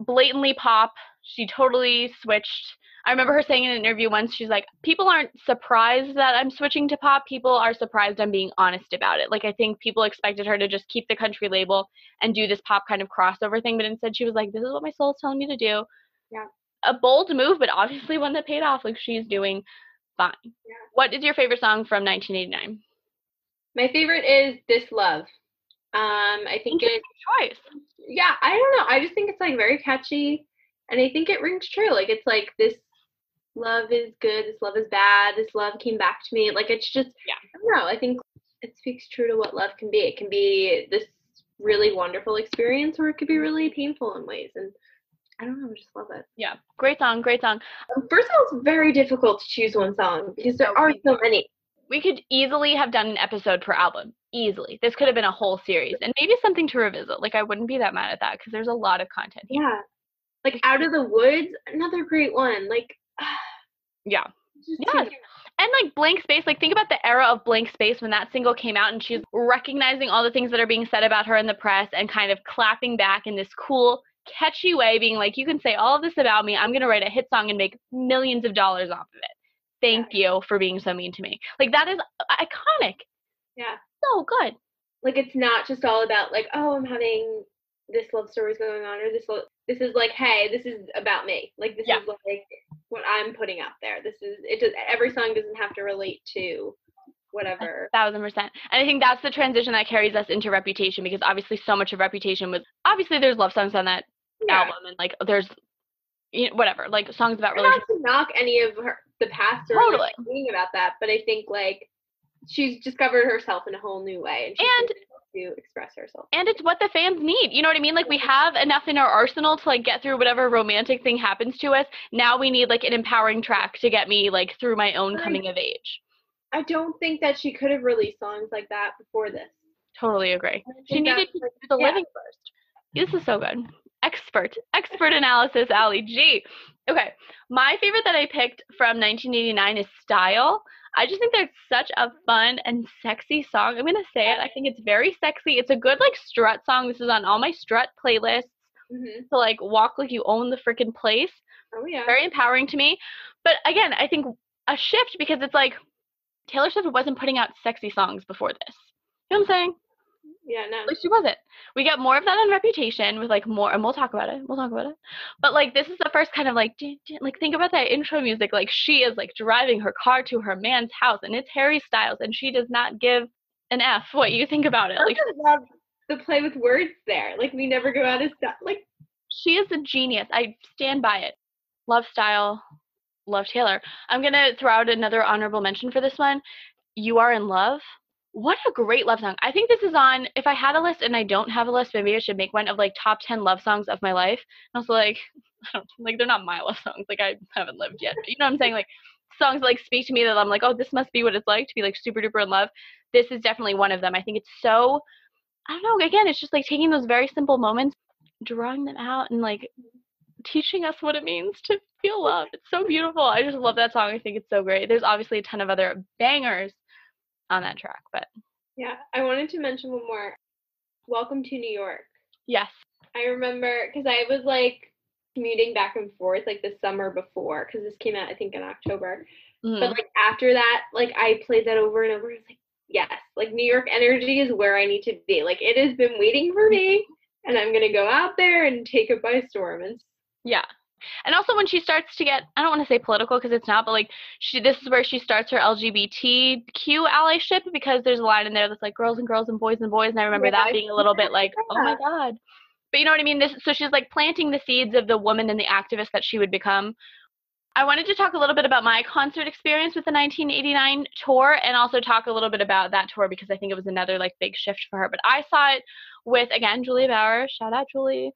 Blatantly pop. She totally switched. I remember her saying in an interview once, she's like, people aren't surprised that I'm switching to pop. People are surprised I'm being honest about it. Like, I think people expected her to just keep the country label and do this pop kind of crossover thing, but instead she was like, this is what my soul's telling me to do Yeah. a bold move, but obviously one that paid off. Like she's doing fine. Yeah. What is your favorite song from 1989? My favorite is This Love. Um, I think it. Choice. Yeah, I don't know. I just think it's like very catchy, and I think it rings true. Like it's like this love is good, this love is bad, this love came back to me. Like it's just. Yeah. I don't know. I think it speaks true to what love can be. It can be this really wonderful experience, or it could be really painful in ways, and. I don't know, I just love it. Yeah. Great song. Great song. Um, First of all, it's very difficult to choose one song because there are so many. We could easily have done an episode per album. Easily. This could have been a whole series and maybe something to revisit. Like, I wouldn't be that mad at that because there's a lot of content here. Yeah. Like Out of the Woods, another great one. Like, Yeah. Yeah. And like blank space, like think about the era of blank space when that single came out and she's recognizing all the things that are being said about her in the press and kind of clapping back in this cool, catchy way, being like, You can say all of this about me. I'm gonna write a hit song and make millions of dollars off of it. Thank you for being so mean to me. Like that is uh, iconic. Yeah. So good. Like it's not just all about like, oh, I'm having this love story's going on, or this. This is like, hey, this is about me. Like this Yeah. is like what I'm putting out there. This is it. Does every song doesn't have to relate to whatever. thousand percent. And I think that's the transition that carries us into Reputation because obviously so much of Reputation was obviously there's love songs on that Yeah. album and like there's you know, whatever like songs about Not relationships. to knock any of her the past or Totally. like, about that, but I think like she's discovered herself in a whole new way, and And- to express herself. And it's what the fans need. You know what I mean? Like we have enough in our arsenal to like get through whatever romantic thing happens to us. Now we need like an empowering track to get me like through my own coming of age. I don't think that she could have released songs like that before this. Totally agree. She needed to do the yeah. living first. This is so good. Expert, expert analysis, Allie G. Okay, my favorite that I picked from 1989 is Style. I just think that's such a fun and sexy song. I'm gonna say it. I think it's very sexy. It's a good like strut song. This is on all my strut playlists Mhm. to like walk like you own the freaking place. Oh yeah. Very empowering to me. But again, I think a shift because it's like Taylor Swift wasn't putting out sexy songs before this. You know what I'm saying? Yeah, no. Like she wasn't. We get more of that on Reputation with like more, and we'll talk about it. We'll talk about it. But like this is the first kind of like, dun, dun, like think about that intro music. Like she is like driving her car to her man's house, and it's Harry Styles, and she does not give an f what you think about it. I Like love the play with words there. Like we never go out of style. Like she is a genius. I stand by it. Love style, love Taylor. I'm gonna throw out another honorable mention for this one. You are in love. What a great love song. I think this is on if I had a list and I don't have a list, maybe I should make one of like top ten love songs of my life. And also like like they're not my love songs. Like I haven't lived yet. But you know what I'm saying? Like songs like speak to me that I'm like, oh, this must be what it's like to be like super duper in love. This is definitely one of them. I think it's so I don't know, again, it's just like taking those very simple moments, drawing them out and like teaching us what it means to feel love. It's so beautiful. I just love that song. I think it's so great. There's obviously a ton of other bangers on that track, but yeah, I wanted to mention one more. Welcome to New York. yes. I remember because I was like commuting back and forth like the summer before because this came out I think in October. Mhm. But like after that, like I played that over and over. I was like, yes, like New York energy is where I need to be. Like it has been waiting for me, and I'm gonna go out there and take it by storm. And Yeah. And also when she starts to get I don't want to say political because it's not, but like she this is where she starts her LGBTQ allyship because there's a line in there that's like girls and girls and boys and boys and I remember Yeah, that I being a little bit like, oh my god. But you know what I mean? This so she's like planting the seeds of the woman and the activist that she would become. I wanted to talk a little bit about my concert experience with the 1989 tour and also talk a little bit about that tour because I think it was another like big shift for her. But I saw it with again Julia Bauer, shout out Julie,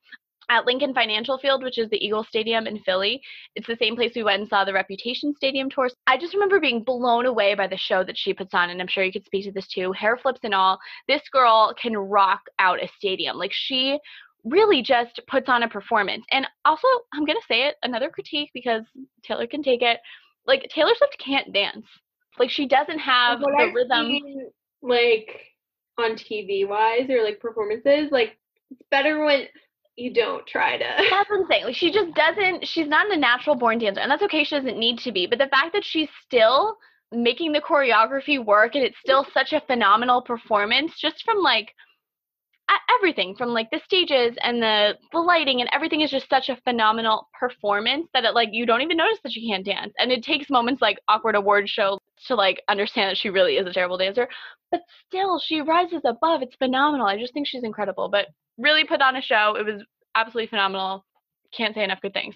at Lincoln Financial Field, which is the Eagle Stadium in Philly. It's the same place we went and saw the Reputation Stadium tour. I just remember being blown away by the show that she puts on, and I'm sure you could speak to this too. Hair flips and all. This girl can rock out a stadium. Like she really just puts on a performance. And also, I'm gonna say it, another critique because Taylor can take it. Like Taylor Swift can't dance. Like she doesn't have what the I've rhythm. seen, like on TV wise or like performances, like it's better when you don't try to. That's what I'm saying. Like she just doesn't. She's not a natural born dancer, and that's okay. She doesn't need to be. But the fact that she's still making the choreography work and it's still such a phenomenal performance, just from like everything from like the stages and the the lighting and everything is just such a phenomenal performance that it like you don't even notice that she can't dance and it takes moments like awkward award show to like understand that she really is a terrible dancer but still she rises above it's phenomenal i just think she's incredible but really put on a show it was absolutely phenomenal can't say enough good things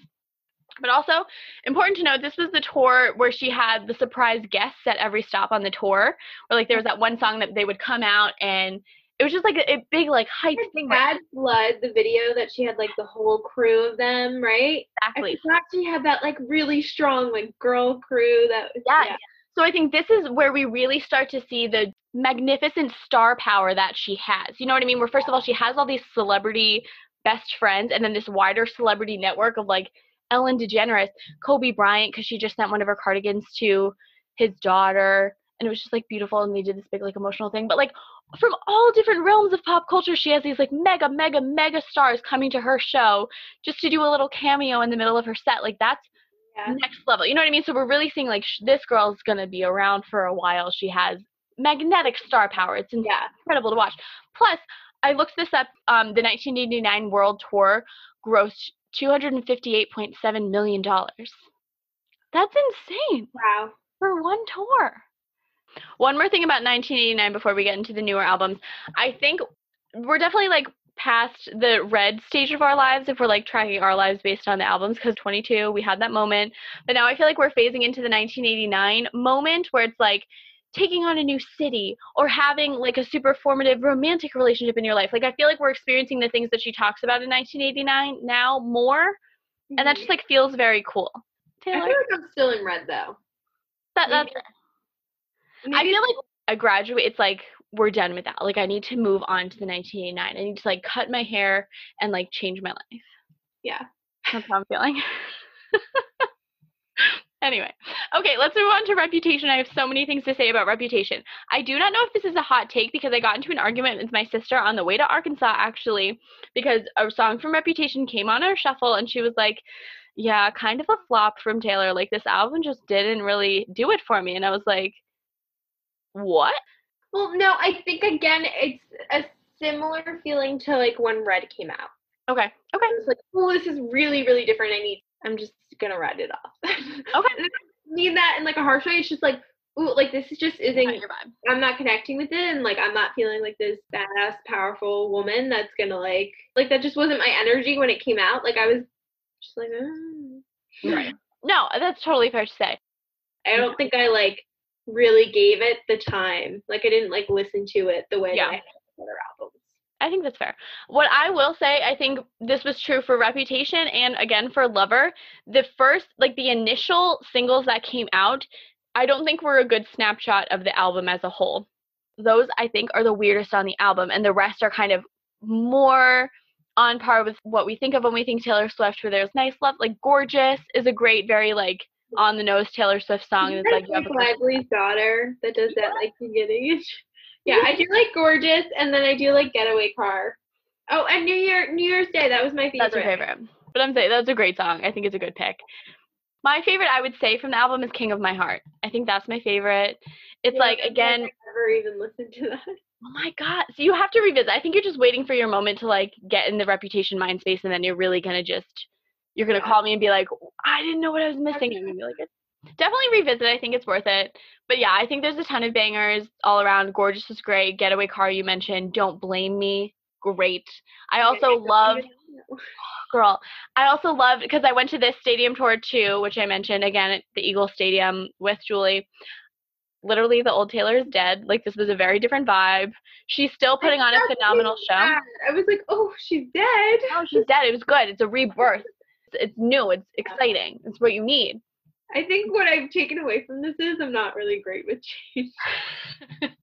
but also important to note this was the tour where she had the surprise guests at every stop on the tour where like there was that one song that they would come out and it was just like a, a big like hype thing. Bad Blood, the video that she had like the whole crew of them, right? Exactly. I forgot she had that like really strong like girl crew that yeah. yeah. So I think this is where we really start to see the magnificent star power that she has. You know what I mean? Where first of all she has all these celebrity best friends and then this wider celebrity network of like Ellen DeGeneres, Kobe Bryant because she just sent one of her cardigans to his daughter and it was just like beautiful and they did this big like emotional thing but like from all different realms of pop culture she has these like mega mega mega stars coming to her show just to do a little cameo in the middle of her set like that's yeah. next level you know what i mean so we're really seeing like sh- this girl's gonna be around for a while she has magnetic star power. It's yeah. incredible to watch. Plus i looked this up um, the 1989 world tour grossed 258.7 million dollars. That's insane. Wow. For one tour. One more thing about 1989 before we get into the newer albums. I think we're definitely like past the red stage of our lives if we're like tracking our lives based on the albums because 22 we had that moment. But now i feel like we're phasing into the 1989 moment where it's like taking on a new city or having like a super formative romantic relationship in your life like i feel like we're experiencing the things that she talks about in 1989 now more mm-hmm. and that just like feels very cool Taylor? i feel like i'm still in red though that, that's Maybe I feel like I graduate. It's like we're done with that. Like I need to move on to the 1989. I need to like cut my hair and like change my life. Yeah, that's how I'm feeling. anyway, okay, let's move on to Reputation. I have so many things to say about Reputation. I do not know if this is a hot take because I got into an argument with my sister on the way to Arkansas actually because a song from Reputation came on our shuffle and she was like, "Yeah, kind of a flop from Taylor. Like this album just didn't really do it for me." And I was like what? Well, no, I think again it's a similar feeling to like when Red came out. Okay. Okay. It's like, oh, this is really, really different. I need. I'm just gonna write it off. okay. mean that in like a harsh way. It's just like, ooh, like this just isn't. Not your vibe. I'm not connecting with it, and like I'm not feeling like this badass, powerful woman that's gonna like, like that just wasn't my energy when it came out. Like I was just like, oh. right. No, that's totally fair to say. I don't think I like really gave it the time. Like I didn't like listen to it the way yeah. that I had other albums. I think that's fair. What I will say, I think this was true for Reputation and again for Lover. The first, like the initial singles that came out, I don't think were a good snapshot of the album as a whole. Those I think are the weirdest on the album, and the rest are kind of more on par with what we think of when we think Taylor Swift, where there's nice love, like Gorgeous is a great, very like on the nose Taylor Swift song. It's like you have a Lively's daughter that does that like beginning. yeah, I do like Gorgeous, and then I do like Getaway Car. Oh, and New Year New Year's Day. That was my favorite. That's your favorite. But I'm saying that's a great song. I think it's a good pick. My favorite, I would say, from the album is King of My Heart. I think that's my favorite. It's yeah, like again. I've never even listened to that. Oh my god! So you have to revisit. I think you're just waiting for your moment to like get in the reputation mind space, and then you're really gonna just you're gonna call me and be like, I didn't know what I was missing. And be like, definitely revisit. I think it's worth it. But yeah, I think there's a ton of bangers all around. Gorgeous is great. Getaway car you mentioned. Don't blame me. Great. I also love. Girl, I also loved because I went to this stadium tour too, which I mentioned again at the Eagle Stadium with Julie literally the old Taylor is dead. Like this was a very different vibe. She's still putting on a phenomenal show. I was like, oh, she's dead. No, she's dead. It was good. It's a rebirth it's new, it's exciting, it's what you need. I think what I've taken away from this is I'm not really great with change.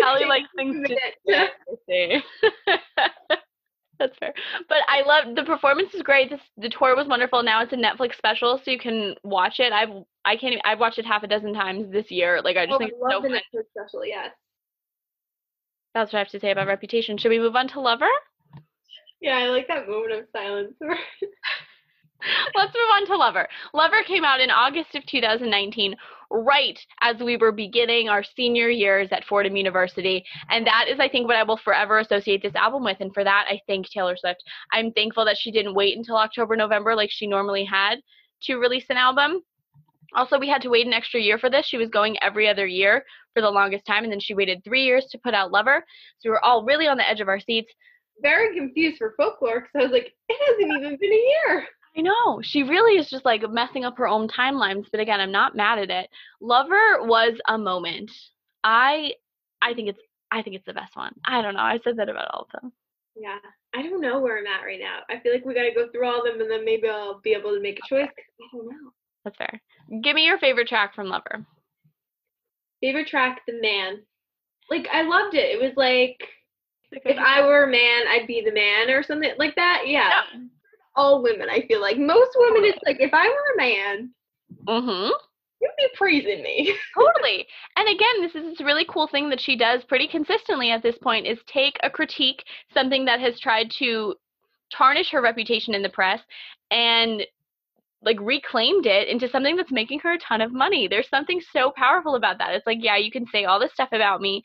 Callie likes things to say. That's fair. But I love the performance is great. This, the tour was wonderful. Now it's a Netflix special, so you can watch it. I've I can't I've watched it half a dozen times this year. Like I just oh, think I love it's so the Netflix special. Yes. That's what I have to say about Reputation. Should we move on to Lover? Yeah, I like that moment of silence. Let's move on to Lover. Lover came out in August of 2019, right as we were beginning our senior years at Fordham University. And that is, I think, what I will forever associate this album with. And for that, I thank Taylor Swift. I'm thankful that she didn't wait until October, November like she normally had to release an album. Also, we had to wait an extra year for this. She was going every other year for the longest time, and then she waited three years to put out Lover. So we were all really on the edge of our seats. Very confused for folklore because I was like, it hasn't even been a year. I know. She really is just like messing up her own timelines, but again, I'm not mad at it. Lover was a moment. I I think it's I think it's the best one. I don't know. I said that about all of them. Yeah. I don't know where I'm at right now. I feel like we gotta go through all of them and then maybe I'll be able to make a choice. I don't know. That's fair. Give me your favorite track from Lover. Favorite track, The Man. Like I loved it. It was like if I were a man, I'd be the man or something like that. Yeah. yeah. All women, I feel like. Most women it's like if I were a man, mm-hmm. you'd be praising me. totally. And again, this is this really cool thing that she does pretty consistently at this point is take a critique, something that has tried to tarnish her reputation in the press and like reclaimed it into something that's making her a ton of money. There's something so powerful about that. It's like, yeah, you can say all this stuff about me,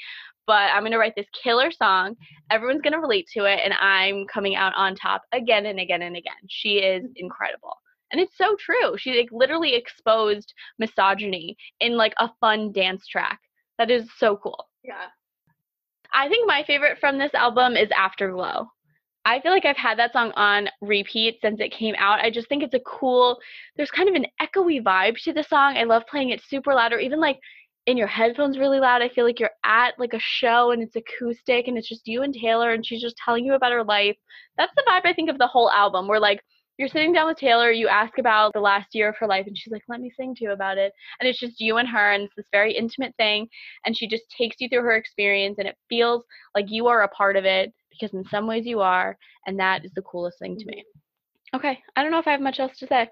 but I'm going to write this killer song. Everyone's going to relate to it and I'm coming out on top again and again and again. She is incredible. And it's so true. She like literally exposed misogyny in like a fun dance track. That is so cool. Yeah. I think my favorite from this album is Afterglow. I feel like I've had that song on repeat since it came out. I just think it's a cool, there's kind of an echoey vibe to the song. I love playing it super loud or even like in your headphones really loud. I feel like you're at like a show and it's acoustic and it's just you and Taylor and she's just telling you about her life. That's the vibe I think of the whole album. Where like you're sitting down with Taylor, you ask about the last year of her life, and she's like, let me sing to you about it. And it's just you and her, and it's this very intimate thing. And she just takes you through her experience, and it feels like you are a part of it because in some ways you are. And that is the coolest thing to me. Mm-hmm. Okay, I don't know if I have much else to say.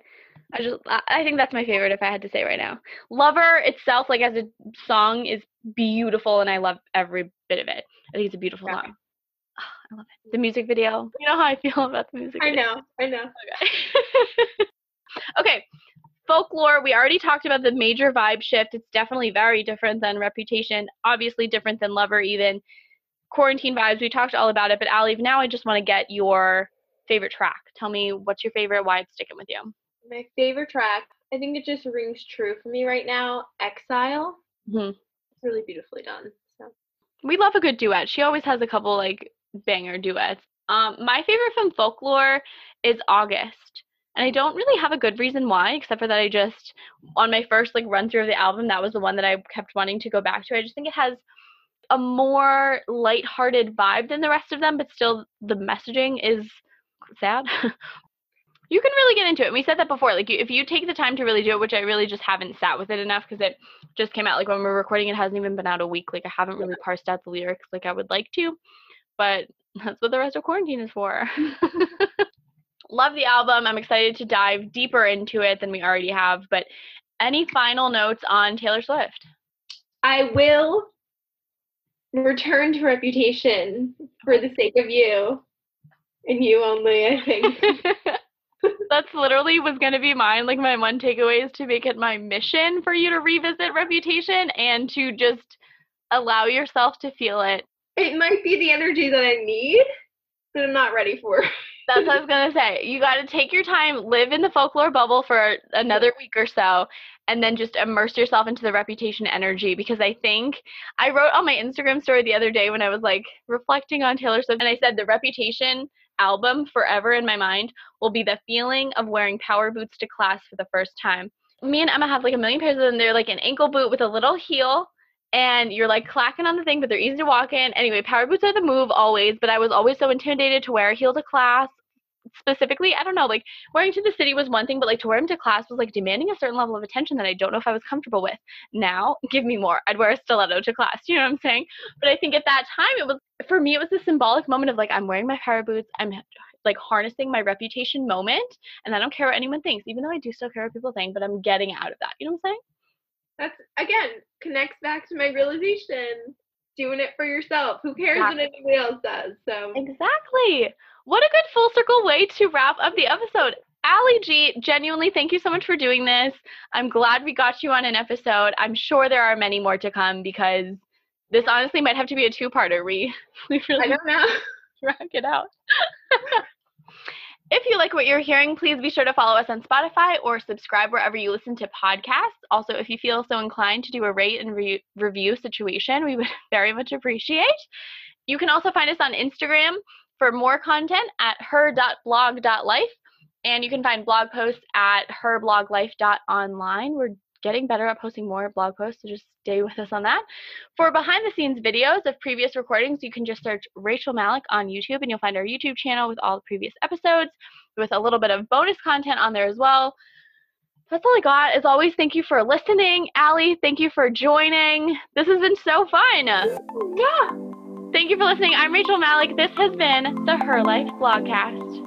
I just I think that's my favorite if I had to say right now. Lover itself, like as a song, is beautiful and I love every bit of it. I think it's a beautiful song. I love it. The music video. You know how I feel about the music video. I know, I know. Okay. okay. Folklore, we already talked about the major vibe shift. It's definitely very different than Reputation, obviously different than Lover, even. Quarantine vibes, we talked all about it, but Allie, now I just want to get your favorite track. Tell me what's your favorite, why it's sticking with you. My favorite track, I think it just rings true for me right now Exile. Mm-hmm. It's really beautifully done. So. We love a good duet. She always has a couple like banger duets. Um, my favorite from folklore is August. And I don't really have a good reason why, except for that I just on my first like run through of the album, that was the one that I kept wanting to go back to. I just think it has a more light-hearted vibe than the rest of them, but still the messaging is sad. you can really get into it. And we said that before. Like, if you take the time to really do it, which I really just haven't sat with it enough because it just came out. Like when we're recording, it hasn't even been out a week. Like I haven't really parsed out the lyrics like I would like to but that's what the rest of quarantine is for. Love the album. I'm excited to dive deeper into it than we already have. But any final notes on Taylor Swift? I will return to Reputation for the sake of you and you only, I think. That's literally was going to be mine. Like, my one takeaway is to make it my mission for you to revisit Reputation and to just allow yourself to feel it it might be the energy that I need, but I'm not ready for. That's what I was gonna say. You got to take your time, live in the folklore bubble for another week or so, and then just immerse yourself into the reputation energy. Because I think I wrote on my Instagram story the other day when I was like reflecting on Taylor Swift, and I said the reputation album forever in my mind will be the feeling of wearing power boots to class for the first time. Me and Emma have like a million pairs of them. They're like an ankle boot with a little heel and you're like clacking on the thing, but they're easy to walk in. Anyway, power boots are the move always, but I was always so intimidated to wear a heel to class. Specifically, I don't know, like wearing to the city was one thing, but like to wear them to class was like demanding a certain level of attention that I don't know if I was comfortable with. Now, give me more. I'd wear a stiletto to class. You know what I'm saying? But I think at that time, it was for me, it was a symbolic moment of like I'm wearing my power boots. I'm like harnessing my reputation moment, and I don't care what anyone thinks, even though I do still care what people think. But I'm getting out of that. You know what I'm saying? That's again connects back to my realization. Doing it for yourself. Who cares exactly. what anybody else does? So Exactly. What a good full circle way to wrap up the episode. Allie G, genuinely, thank you so much for doing this. I'm glad we got you on an episode. I'm sure there are many more to come because this honestly might have to be a two-parter. We, we really I don't know. drag it out. if you like what you're hearing, please be sure to follow us on Spotify or subscribe wherever you listen to podcasts. Also, if you feel so inclined to do a rate and re- review situation, we would very much appreciate. You can also find us on Instagram for more content at her.blog.life. And you can find blog posts at herbloglife.online. We're getting better at posting more blog posts, so just stay with us on that. For behind the scenes videos of previous recordings, you can just search Rachel Malak on YouTube and you'll find our YouTube channel with all the previous episodes with a little bit of bonus content on there as well. That's all I got. As always, thank you for listening. Allie, thank you for joining. This has been so fun. Yeah. Thank you for listening. I'm Rachel Malak. This has been the Her Life Blogcast.